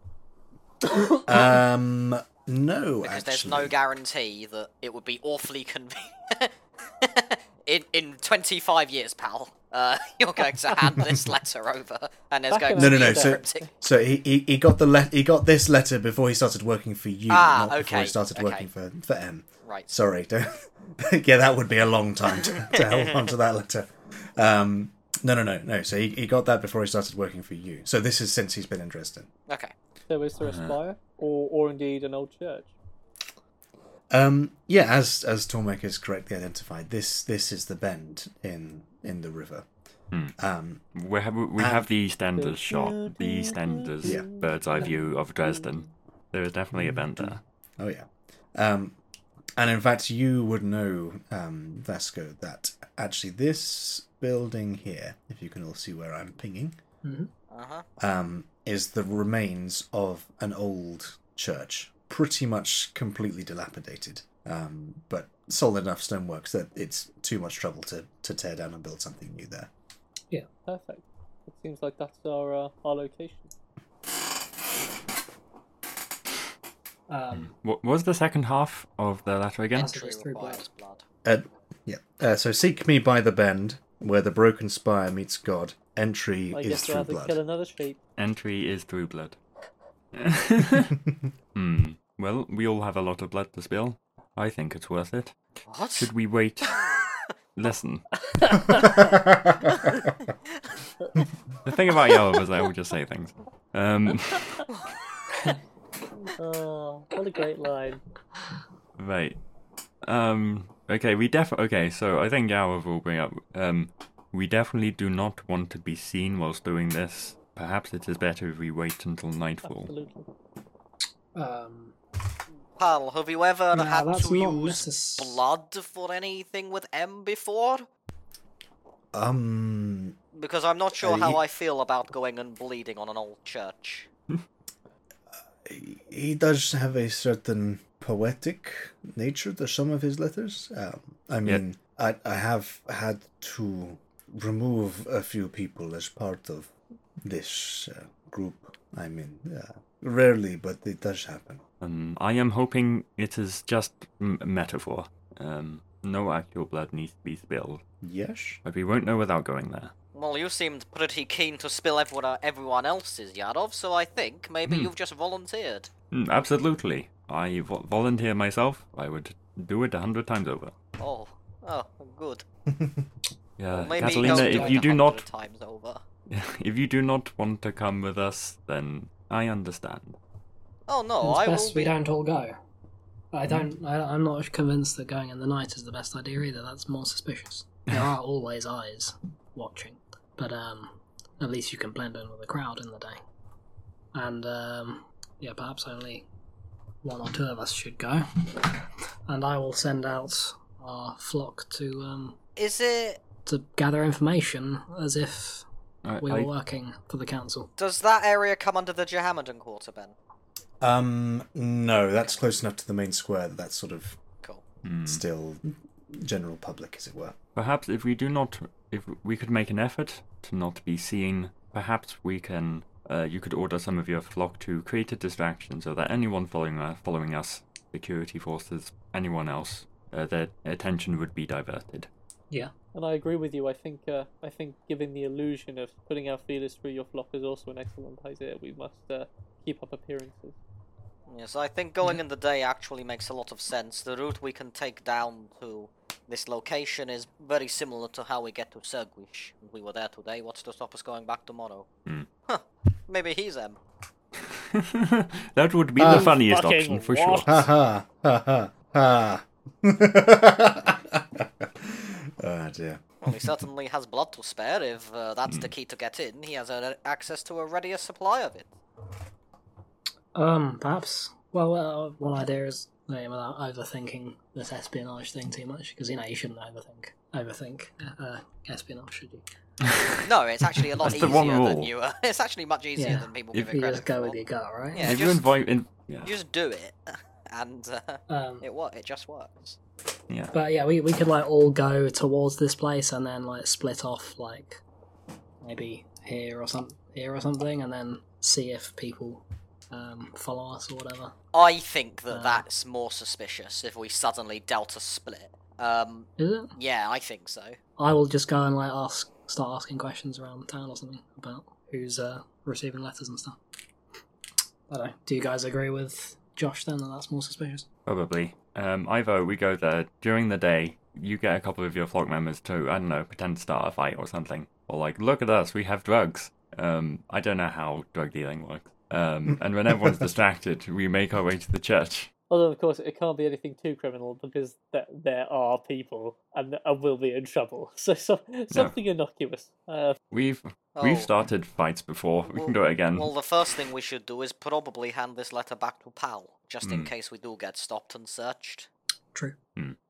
Um. No, Because actually. there's no guarantee that it would be awfully convenient. in in 25 years, Pal, uh, you're going to hand this letter over, and there's Back going to No, no, be no. a So, so he, he, he got the le- he got this letter before he started working for you, Ah, not before he started okay. working for for M. Right. Sorry, yeah, that would be a long time to, to hold on to that letter. Um, no, no, no, no. So he, he got that before he started working for you. So this is since he's been in Dresden. Okay. So is there a Uh-huh. spire? Or, or indeed an old church? Um, yeah, as as Tormek has correctly identified, this this is the bend in in the river. Hmm. Um, We have we have the EastEnders shot, the EastEnders Yeah. bird's eye view of Dresden. There is definitely a bend there. Oh yeah, um, and in fact, you would know, um, Vasco, that actually this building here, if you can all see where I'm pinging, hmm Uh huh. um, is the remains of an old church pretty much completely dilapidated, um, but solid enough stoneworks that it's too much trouble to, to tear down and build something new there. Yeah, perfect. It seems like that's our uh, our location. Um, What was the second half of the letter again? Yes. Entry It's through blood. Uh, yeah. Uh, so seek me by the bend, where the broken spire meets God. Entry I is guess we'll through have to kill blood. another sheep. Entry is through blood. hmm. Well, we all have a lot of blood to spill. I think it's worth it. What? Should we wait? Listen. The thing about Yellow is I will just say things. Um, Oh, what a great line. right. Um, okay, we def- okay, so I think Yarov will bring up, um, we definitely do not want to be seen whilst doing this. Perhaps it is better if we wait until nightfall. Absolutely. um, Pal, have you ever No, had that's to use necess- blood for anything with M before? um, Because I'm not sure Uh, how ye- I feel about going and bleeding on an old church. he- he does have a certain poetic nature to some of his letters. Um, I mean, I, I have had to remove a few people as part of this uh, group. I mean, uh, rarely, but it does happen. Um, I am hoping it is just m- metaphor. Um, no actual blood needs to be spilled, Yes? but we won't know without going there. Well, you seemed pretty keen to spill everyone, everyone else's, Yarov, so I think maybe Hmm. you've just volunteered. Mm, absolutely. I vo- volunteer myself. I would do it a hundred times over. Oh, oh, good. Yeah, Well, Catalina, if you do not, times over. if you do not want to come with us, then I understand. Oh no, it's I best will. we don't all go. I don't. I, I'm not convinced that going in the night is the best idea either. That's more suspicious. There are always eyes watching, but um, at least you can blend in with the crowd in the day. And um, yeah, perhaps only one or two of us should go. And I will send out our flock to um, Is it? to gather information as if I, we were I- working for the council. Does that area come under the Jehammedan quarter, Ben? Um, no, that's close enough to the main square that that's sort of Cool. Hmm. still general public, as it were. Perhaps if we do not, if we could make an effort to not be seen, perhaps we can. Uh, you could order some of your flock to create a distraction so that anyone following us, following us, security forces, anyone else, uh, their attention would be diverted. Yeah. And I agree with you. I think uh, I think giving the illusion of putting our feelers through your flock is also an excellent idea. We must uh, keep up appearances. Yes, I think going in the day actually makes a lot of sense. The route we can take down to this location is very similar to how we get to Sergrish. We were there today. What's to stop us going back tomorrow? Hmm. Huh. Maybe he's M. that would be Ah, the funniest option for what? sure. Ha ha ha ha. oh dear. Well, he certainly has blood to spare. If uh, that's the key to get in, he has uh, access to a readier supply of it. Um, perhaps. Well, uh, one idea is you know, without overthinking this espionage thing too much, because you know you shouldn't overthink overthink uh, espionage, should you? No, it's actually a lot easier than you. Uh, it's actually much easier Yeah. than people If give it You credit just go for. with your gut, right? Yeah, if you invite, in, yeah, You just do it, and uh, Um, it what? It just works. yeah. but yeah, we we could like all go towards this place and then like split off, like maybe here or some here or something, and then see if people um, follow us or whatever. I think that Uh. that's more suspicious if we suddenly delta split. Um, Is it? yeah, I think so. I will just go and like ask, start asking questions around town or something about who's uh, receiving letters and stuff. I don't know. Do you guys agree with Josh then that that's more suspicious? Probably. Um, either we go there during the day, you get a couple of your flock members to, I don't know, pretend to start a fight or something. Or like, look at us, we have drugs. Um, I don't know how drug dealing works. Um, and when everyone's distracted, we make our way to the church. Although, of course, it can't be anything too criminal because th- there are people and, and we'll be in trouble. So, so something innocuous. Uh, We've Oh, we've started fights before. We well- can do it again. Well, the first thing we should do is probably hand this letter back to Pal, just in Hmm. case we do get stopped and searched. True.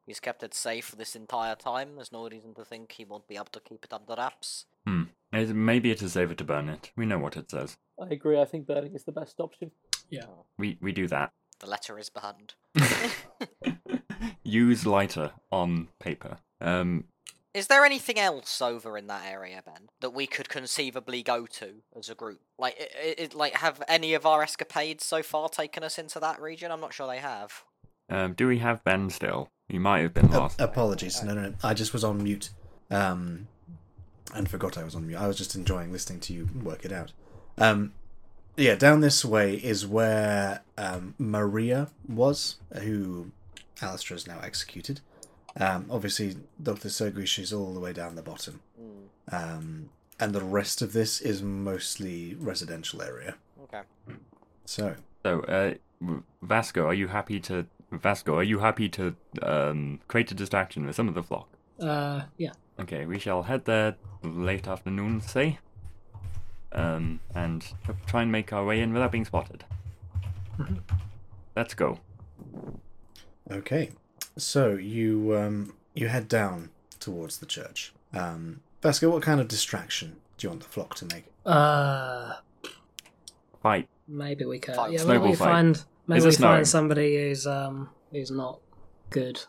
He's kept it safe this entire time. There's no reason to think he won't be able to keep it under wraps. Hmm. Maybe- Maybe it is safer to burn it. We know what it says. I agree. I think burning is the best option. Yeah. We we do that. The letter is burned. Use lighter on paper. Um, Is there anything else over in that area, Ben, that we could conceivably go to as a group? Like, i i like, have any of our escapades so far taken us into that region? I'm not sure they have. um, do we have Ben still? He might have been Uh, last. apologies. No, no, no. I just was on mute. Um, and forgot I was on mute. I was just enjoying listening to you work it out. Um, yeah, down this way is where um, Maria was, who Alistair has now executed. Um, obviously, Dr. Sergrish is all the way down the bottom. Hmm, Um, and the rest of this is mostly residential area. okay. So, So, uh, Vasco, are you happy to Vasco? Are you happy to um, create a distraction with some of the flock? Uh, yeah. Okay, we shall head there late afternoon, say, um, and try and make our way in without being spotted. Let's go. Okay, so you um, you head down towards the church. Um, Vasco, what kind of distraction do you want the flock to make? Uh, Fight. maybe we could. Fight. Yeah, Snowball maybe we fight. find maybe we it snowing? find somebody who's um who's not good,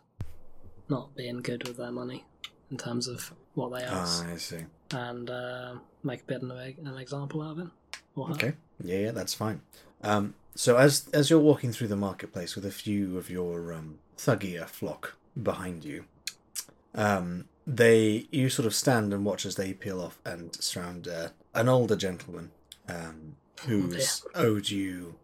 not being good with their money in terms of what they ask, Ah, I see. and uh, make a bit of an, example out of it. Okay, yeah, yeah, that's fine. Um, so as as you're walking through the marketplace with a few of your um, thuggier flock behind you, um, they you sort of stand and watch as they peel off and surround uh, an older gentleman um, who's owed you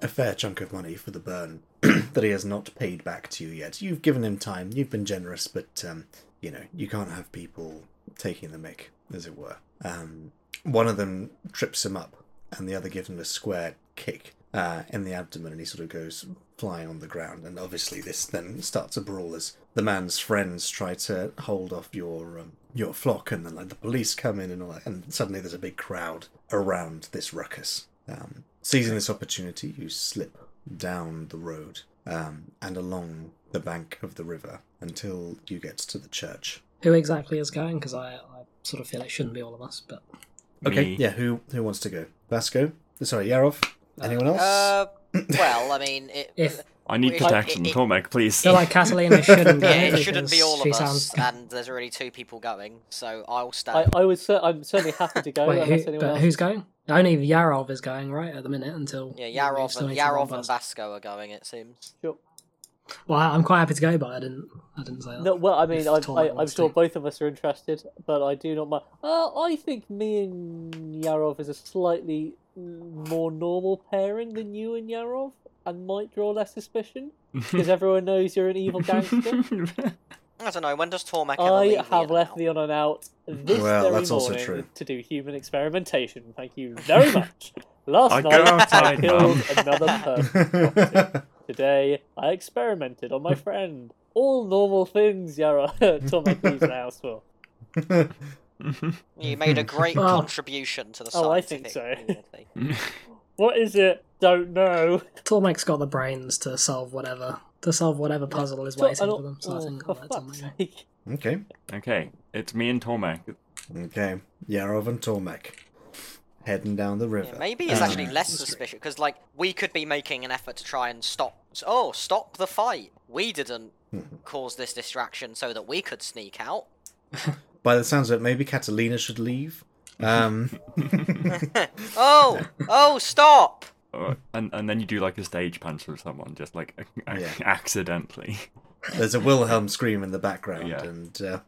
a fair chunk of money for the burn that he has not paid back to you yet. You've given him time. You've been generous, but um, you know you can't have people taking the mick, as it were. Um, one of them trips him up, and the other gives him a square kick uh, in the abdomen, and he sort of goes flying on the ground. And obviously, this then starts a brawl as the man's friends try to hold off your um, your flock, and then like the police come in and all that. And suddenly, there's a big crowd around this ruckus. Um, seizing this opportunity, you slip down the road um, and along the bank of the river until you get to the church. Who exactly is going? Because I, I sort of feel it shouldn't be all of us, but Okay, Me. yeah. Who who wants to go? Vasco. Sorry, Yarov. Anyone else? Uh, well, I mean, it, if I need It- protection. it- it- Tormek, please. I feel like Catalina shouldn't go. yeah, it shouldn't be all of us, sounds- and there's already two people going, so I'll stand. I was cer- I'm certainly happy to go Wait, who, but else. who's going? Only Yarov is going, right, at the minute until. yeah, Yarov and need to Yarov and. Vasco are going. It seems. Sure. Well, I- I'm quite happy to go, but I didn't. I didn't say that. No, well, I mean, I'm, I, I'm sure both of us are interested, but I do not mind. Uh, I think me and Yarov is a slightly more normal pairing than you and Yarov, and might draw less suspicion because everyone knows you're an evil gangster. I don't know. When does Tormek ever I leave have left now? the on and out this Well, very that's also morning true. to do human experimentation. Thank you very much. Last I go night I outside, killed another person. Today I experimented on my friend. All normal things Yara Tormek leaves the house for. You made a great Well- contribution to the Oh, I think so. community. What is it? Don't know. Tormek's got the brains to solve whatever to solve whatever puzzle is waiting for them. So I Oh, think for I'll let fuck's sake. okay, okay, it's me and Tormek. okay. Yarov and Tormek heading down the river. Yeah, maybe it's Um, actually less suspicious because, like, we could be making an effort to try and stop. Oh, stop the fight! We didn't cause this distraction so that we could sneak out. By the sounds of it, maybe Catalina should leave. Um, oh, oh, stop! Uh, and and then you do like a stage punch with someone, just like ac- Yeah. accidentally. there's a Wilhelm scream in the background, Yeah. and uh,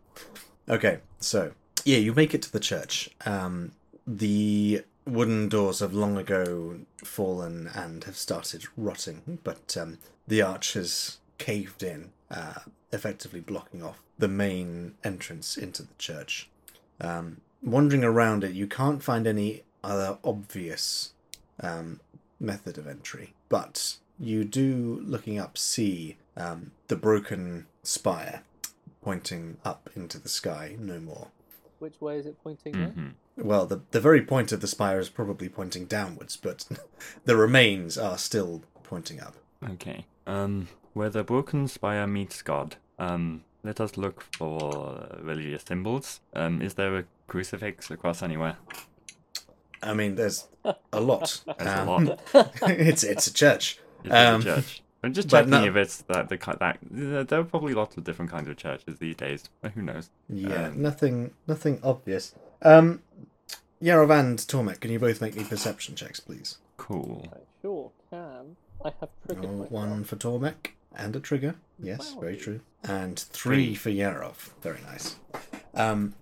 okay, so yeah, you make it to the church. Um, the wooden doors have long ago fallen and have started rotting, but um, the arch has caved in, uh, effectively blocking off the main entrance into the church. Um, wandering around it, you can't find any other obvious um, method of entry, but you do, looking up, see um, the broken spire pointing up into the sky no more. Which way is it pointing now? Well, the, the very point of the spire is probably pointing downwards, but the remains are still pointing up. Okay. Um, where the broken spire meets God. Um, let us look for religious symbols. Um, is there a crucifix across anywhere? I mean, there's a lot. There's a Um, lot. it's it's a church. Um, a church? I'm just checking no- if it's that the that there are probably lots of different kinds of churches these days. but Who knows? Yeah, Um, nothing, nothing obvious. Um, Yarov and Tormek, can you both make me perception checks, please? Cool. I sure can. I have triggered Oh, myself. one for Tormek and a trigger. Yes, Wow. very true. And three Three. for Yarov. Very nice. Um,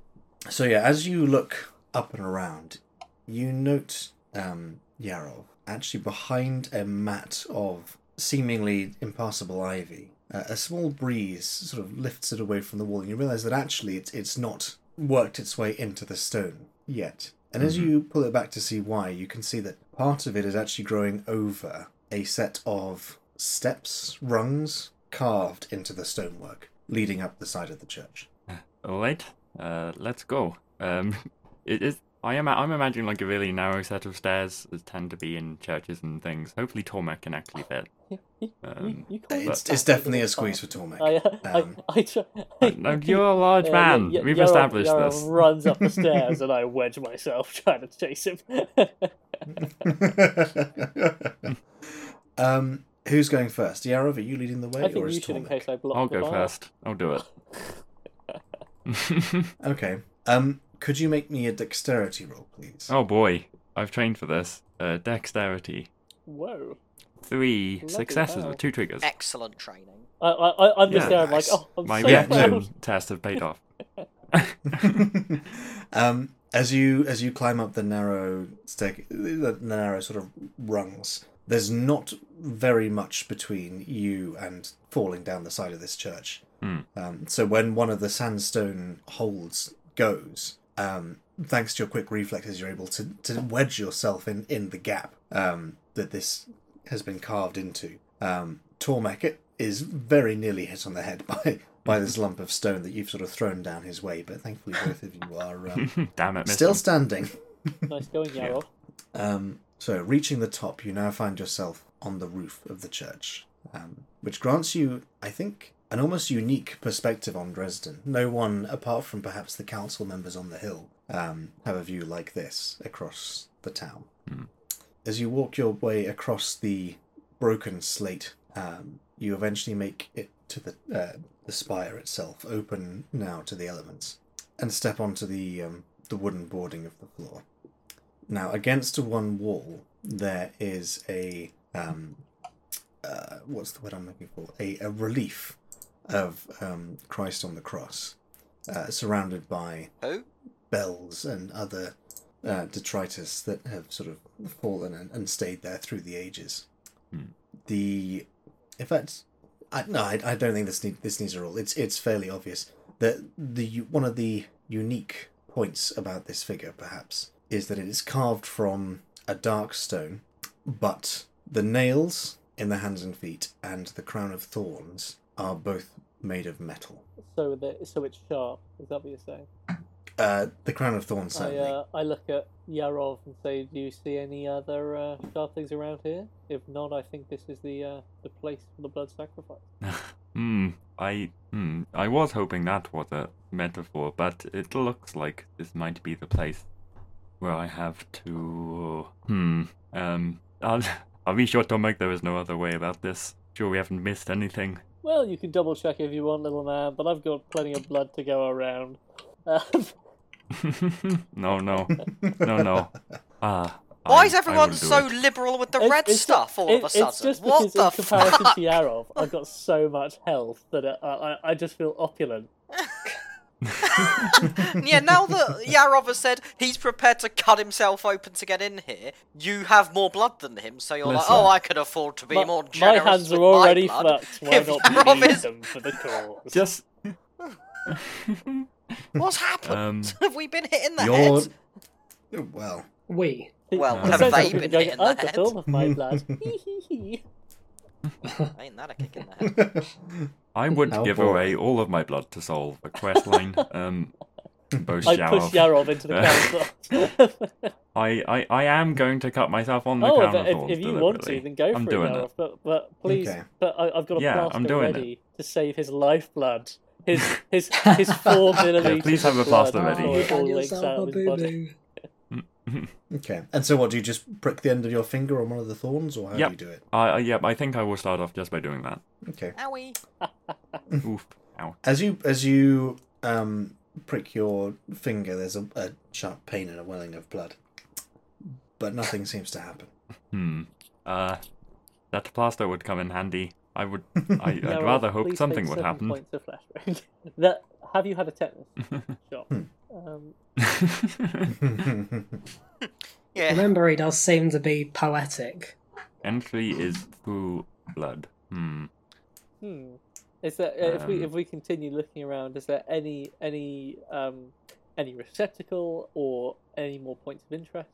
so yeah, as you look up and around, you note um, Yarov actually behind a mat of seemingly impassable ivy. Uh, a small breeze sort of lifts it away from the wall, and you realise that actually it's it's not worked its way into the stone yet. And as you pull it back to see why, you can see that part of it is actually growing over a set of steps, rungs, carved into the stonework, leading up the side of the church. All right. Uh, let's go. Um, it is. I am. I'm imagining like a really narrow set of stairs that tend to be in churches and things. Hopefully, Tormek can actually fit. You, you, Um, you It's, it's definitely a squeeze for Tormek. I, uh, Um, I, I, try, No, you're a large Yeah, man. Y- Y- We've Yarov- established Yarov this. runs up the stairs and I wedge myself trying to chase him. um, who's going first? Yarov, are you leading the way, I or think is you should in Tormek? case I block I'll go bar. first. I'll do it. Okay. Um, could you make me a dexterity roll, please? oh boy, I've trained for this. Uh, dexterity. Whoa. Three Bloody successes hell. with two triggers. Excellent training. I, I, I- I'm just Yeah, there, I'm nice. like, oh, I'm My so Yeah, reaction proud. tests have paid off. um, as you as you climb up the narrow stair, the, the narrow sort of rungs, there's not very much between you and falling down the side of this church. Hmm. Um, so when one of the sandstone holds goes, um, thanks to your quick reflexes, you're able to, to wedge yourself in in the gap um, that this has been carved into. Um, Tormek is very nearly hit on the head by by this lump of stone that you've sort of thrown down his way, but thankfully both of you are um, Damn it, still him. standing. Nice going, Yarov. Um, so, reaching the top, you now find yourself on the roof of the church, um, which grants you, I think, an almost unique perspective on Dresden. No one, apart from perhaps the council members on the hill, um, have a view like this across the town. Hmm. As you walk your way across the broken slate, um, you eventually make it to the uh, the spire itself, open now to the elements, and step onto the um, the wooden boarding of the floor. Now, against one wall, there is a um, uh, what's the word I'm looking for? A, a relief of um, Christ on the cross, uh, surrounded by Who? bells and other uh, detritus that have sort of fallen and, and stayed there through the ages. Hmm. The, in fact, I, no, I, I don't think this need, this needs a rule. It's it's fairly obvious that the one of the unique points about this figure, perhaps, is that it is carved from a dark stone, but the nails in the hands and feet and the crown of thorns are both made of metal. So that so it's sharp. Is that what you're saying? Uh, the crown of thorns I uh, I look at Yarov and say, "Do you see any other uh, sharp things around here? If not, I think this is the uh, the place for the blood sacrifice." Hmm. I hmm. I was hoping that was a metaphor, but it looks like this might be the place where I have to. Hmm. Um. I'll. I'll be sure to make there is no other way about this. Sure, we haven't missed anything. Well, you can double check if you want, little man, but I've got plenty of blood to go around. Um, no, no, no, no. Ah. Why I- is everyone so it. liberal with the It's- red it's ju- stuff all it- of a It's sudden? what just because the in comparison fuck? to Yarov, I've got so much health that I, I, I just feel opulent. yeah, now that Yarov has said he's prepared to cut himself open to get in here, you have more blood than him, so you're like, oh, I could afford to be my, more my generous hands with are already my blood. fucked. Why If not Yarov use is- them for the cause? Just. What's happened? Um, have we been hit in the You're head? well. We. Well, Uh, have Sounds they been going, hit in the head? film of my blood. Ain't that a kick in the head? I would How give boring. away all of my blood to solve a quest line. um, both I Yarov. push Yarov into the council. I, I, I am going to cut myself on the oh, crown if, of if, if you want to, deliberately. then go I'm for doing it, it. But, but please, Okay. but I, I've got a Yeah, I'm plaster doing it. ready to save his lifeblood. His his his four millimeters. please have a plaster ready. before Okay. And so, what do you just prick the end of your finger on one of the thorns, or how Yep. do you do it? I, I yep, I think I will start off just by doing that. Okay. Owie. Oof. Ow. As you as you um prick your finger, there's a, a sharp pain and a welling of blood, but nothing seems to happen. Hmm. Uh, that plaster would come in handy. I would. I, I'd rather Rolf, hope something take would happen. Points of flashback. that have you had a tetanus shot? Hmm. Um, Yeah. Remember, he does seem to be poetic. Entry is through blood. Hmm. hmm. Is there uh, if we Um, if we continue looking around, is there any any um any receptacle or any more points of interest?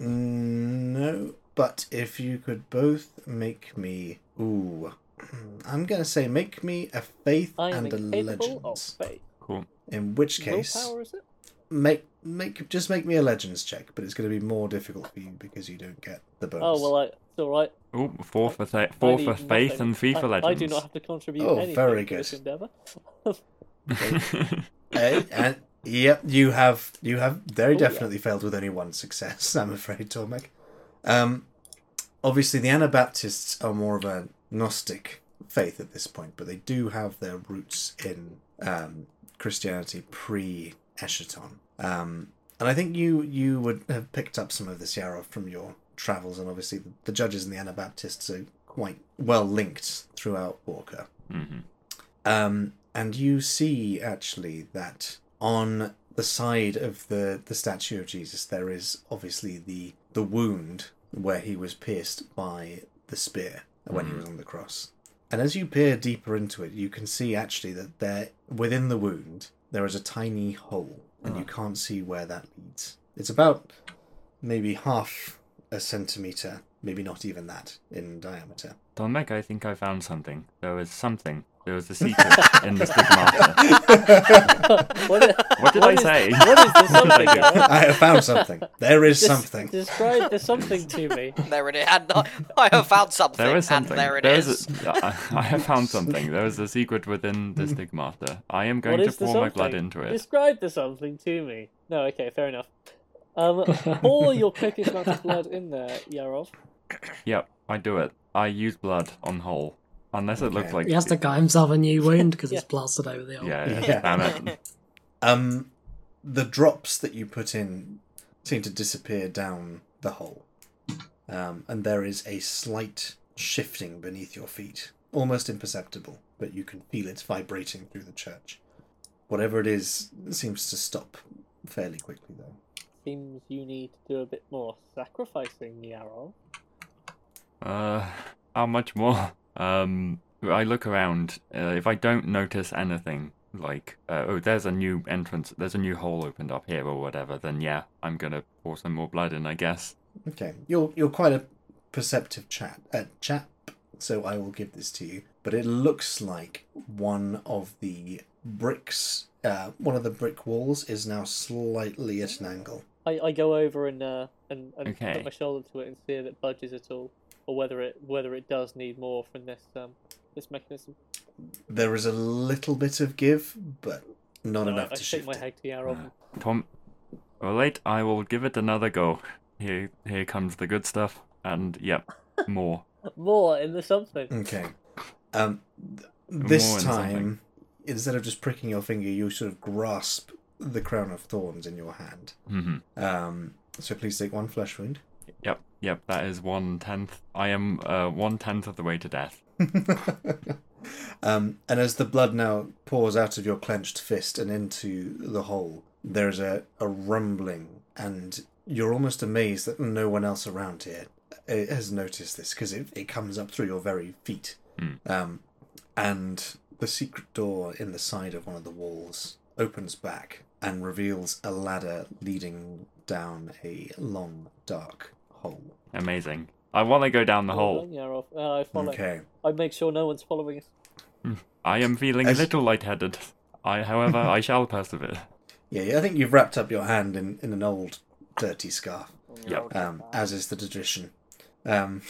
Mm, no, but if you could both make me, ooh, I'm gonna say make me a faith I am and a legend. of faith. Cool. In which case, Willpower is it? make make just make me a legends check, but it's gonna be more difficult for you because you don't get the bonus. Oh well, I, it's all right. Oh, four for th- four for faith nothing. and three for I, legends. I do not have to contribute Oh, anything very to this good. endeavor. And yep, you have you have very Oh, yeah. definitely failed with only one success. I'm afraid, Tormek. Um, obviously, the Anabaptists are more of a Gnostic faith at this point, but they do have their roots in um, Christianity pre Eschaton. Um, and I think you you would have picked up some of this Yarov from your travels, and obviously the, the judges and the Anabaptists are quite well linked throughout Borca. hmm Um, and you see actually that on the side of the, the statue of Jesus, there is obviously the the wound where he was pierced by the spear when he was on the cross. And as you peer deeper into it, you can see actually that there within the wound there is a tiny hole, and you ah. can't see where that leads. It's about maybe half a centimeter, maybe not even that in diameter. Tormek, I think I found something. There was something. There was a secret in the stigmata. what, What did what I is- say? What is the something? I? I have found something. There is Des- something. Describe the something to me. There it is. And I, I have found something. There is something. And there it There is. is a- I I have found something. There is a secret within the stigmata. I am going What to pour my blood into it. Describe the something to me. No, okay, fair enough. Um, pour your copious amount of blood in there, Yarov. Yep, I do it. I use blood on hole. Unless it looks like He has to guy himself a new wound because Yeah. it's plastered over the old. Yeah, yeah, Yeah. damn it. Um, the drops that you put in seem to disappear down the hole, um, and there is a slight shifting beneath your feet, almost imperceptible, but you can feel it vibrating through the church. Whatever it is seems to stop fairly quickly, though. Seems you need to do a bit more sacrificing, Yarov. Uh, how much more? Um, I look around. Uh, if I don't notice anything, like, uh, oh, there's a new entrance, there's a new hole opened up here or whatever, then yeah, I'm gonna pour some more blood in, I guess. Okay, you're you're quite a perceptive chat uh, chap, so I will give this to you. But it looks like one of the bricks, uh, one of the brick walls, is now slightly at an angle. I, I go over and uh, and, and Okay. put my shoulder to it and see if it budges at all, or whether it whether it does need more from this um this mechanism. There is a little bit of give, but not So I, enough I to shake shift. my head to Yarov. Tom, late. I will give it another go. Here, here comes the good stuff, and yep, more. More in the something. Okay. Um, th- this More in time, instead of just pricking your finger, you sort of grasp the crown of thorns in your hand. hmm Um, so please take one flesh wound. Yep, yep, that is one tenth. I am uh, one tenth of the way to death. um, and as the blood now pours out of your clenched fist and into the hole, there's a, a rumbling, and you're almost amazed that no one else around here uh, has noticed this because it, it comes up through your very feet. Hmm. Um, and the secret door in the side of one of the walls opens back and reveals a ladder leading down a long, dark hole. Amazing. I want to go down the Well hole. done, Yarov. Uh, I follow. Okay. I make sure no one's following us. I am feeling As- a little lightheaded. I, however, I shall persevere. Yeah, yeah, I think you've wrapped up your hand in, in an old, dirty scarf. Yep. um, as is the tradition. Um,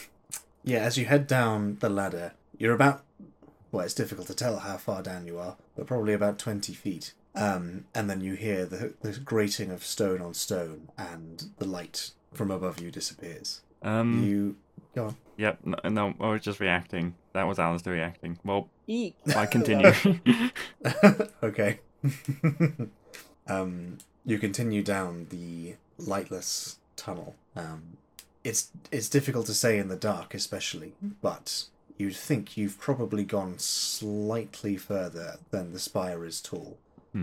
yeah, as you head down the ladder, you're about, well, it's difficult to tell how far down you are, but probably about 20 feet Um, and then you hear the, the grating of stone on stone, and the light from above you disappears. Um. You go on. Yep. No, no, I was just reacting. That was Alistair reacting. Well, Eek. I continue. okay. um, you continue down the lightless tunnel. Um, it's it's difficult to say in the dark, especially, but you'd think you've probably gone slightly further than the spire is tall,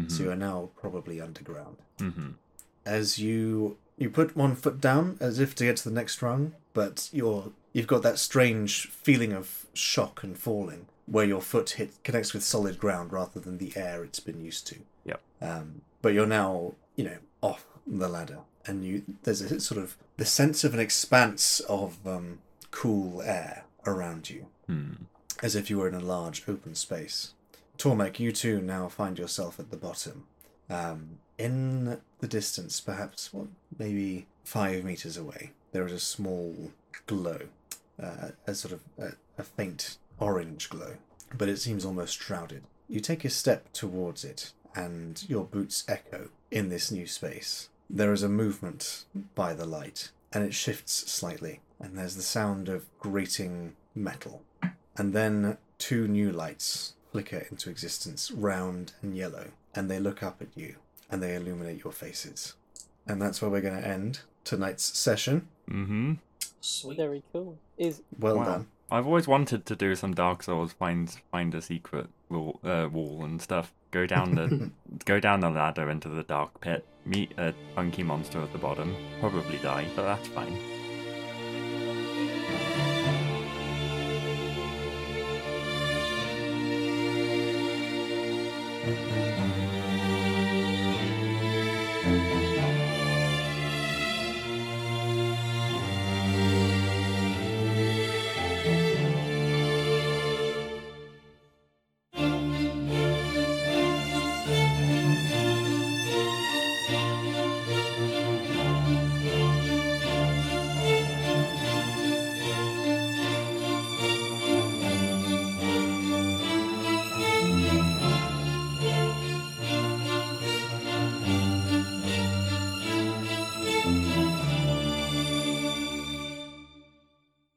so you are now probably underground. hmm As you you put one foot down as if to get to the next rung, but you're you've got that strange feeling of shock and falling, where your foot hit connects with solid ground rather than the air it's been used to. Yep. Um, but you're now, you know, off the ladder, and you there's a sort of the sense of an expanse of um, cool air around you, Hmm. as if you were in a large open space. Tormek, you too now find yourself at the bottom. Um, in the distance, perhaps what, maybe five meters away, there is a small glow, uh, a sort of a, a faint orange glow, but it seems almost shrouded. You take a step towards it, and your boots echo in this new space. There is a movement by the light, and it shifts slightly, and there's the sound of grating metal. And then two new lights flicker into existence, round and yellow, and they look up at you and they illuminate your faces. And that's where we're going to end tonight's session. Mm-hmm. Sweet. Very cool. Is Well Wow. done. I've always wanted to do some Dark Souls, find find a secret wall, uh, wall and stuff. Go down the go down the ladder into the dark pit, meet a funky monster at the bottom, probably die, but that's fine.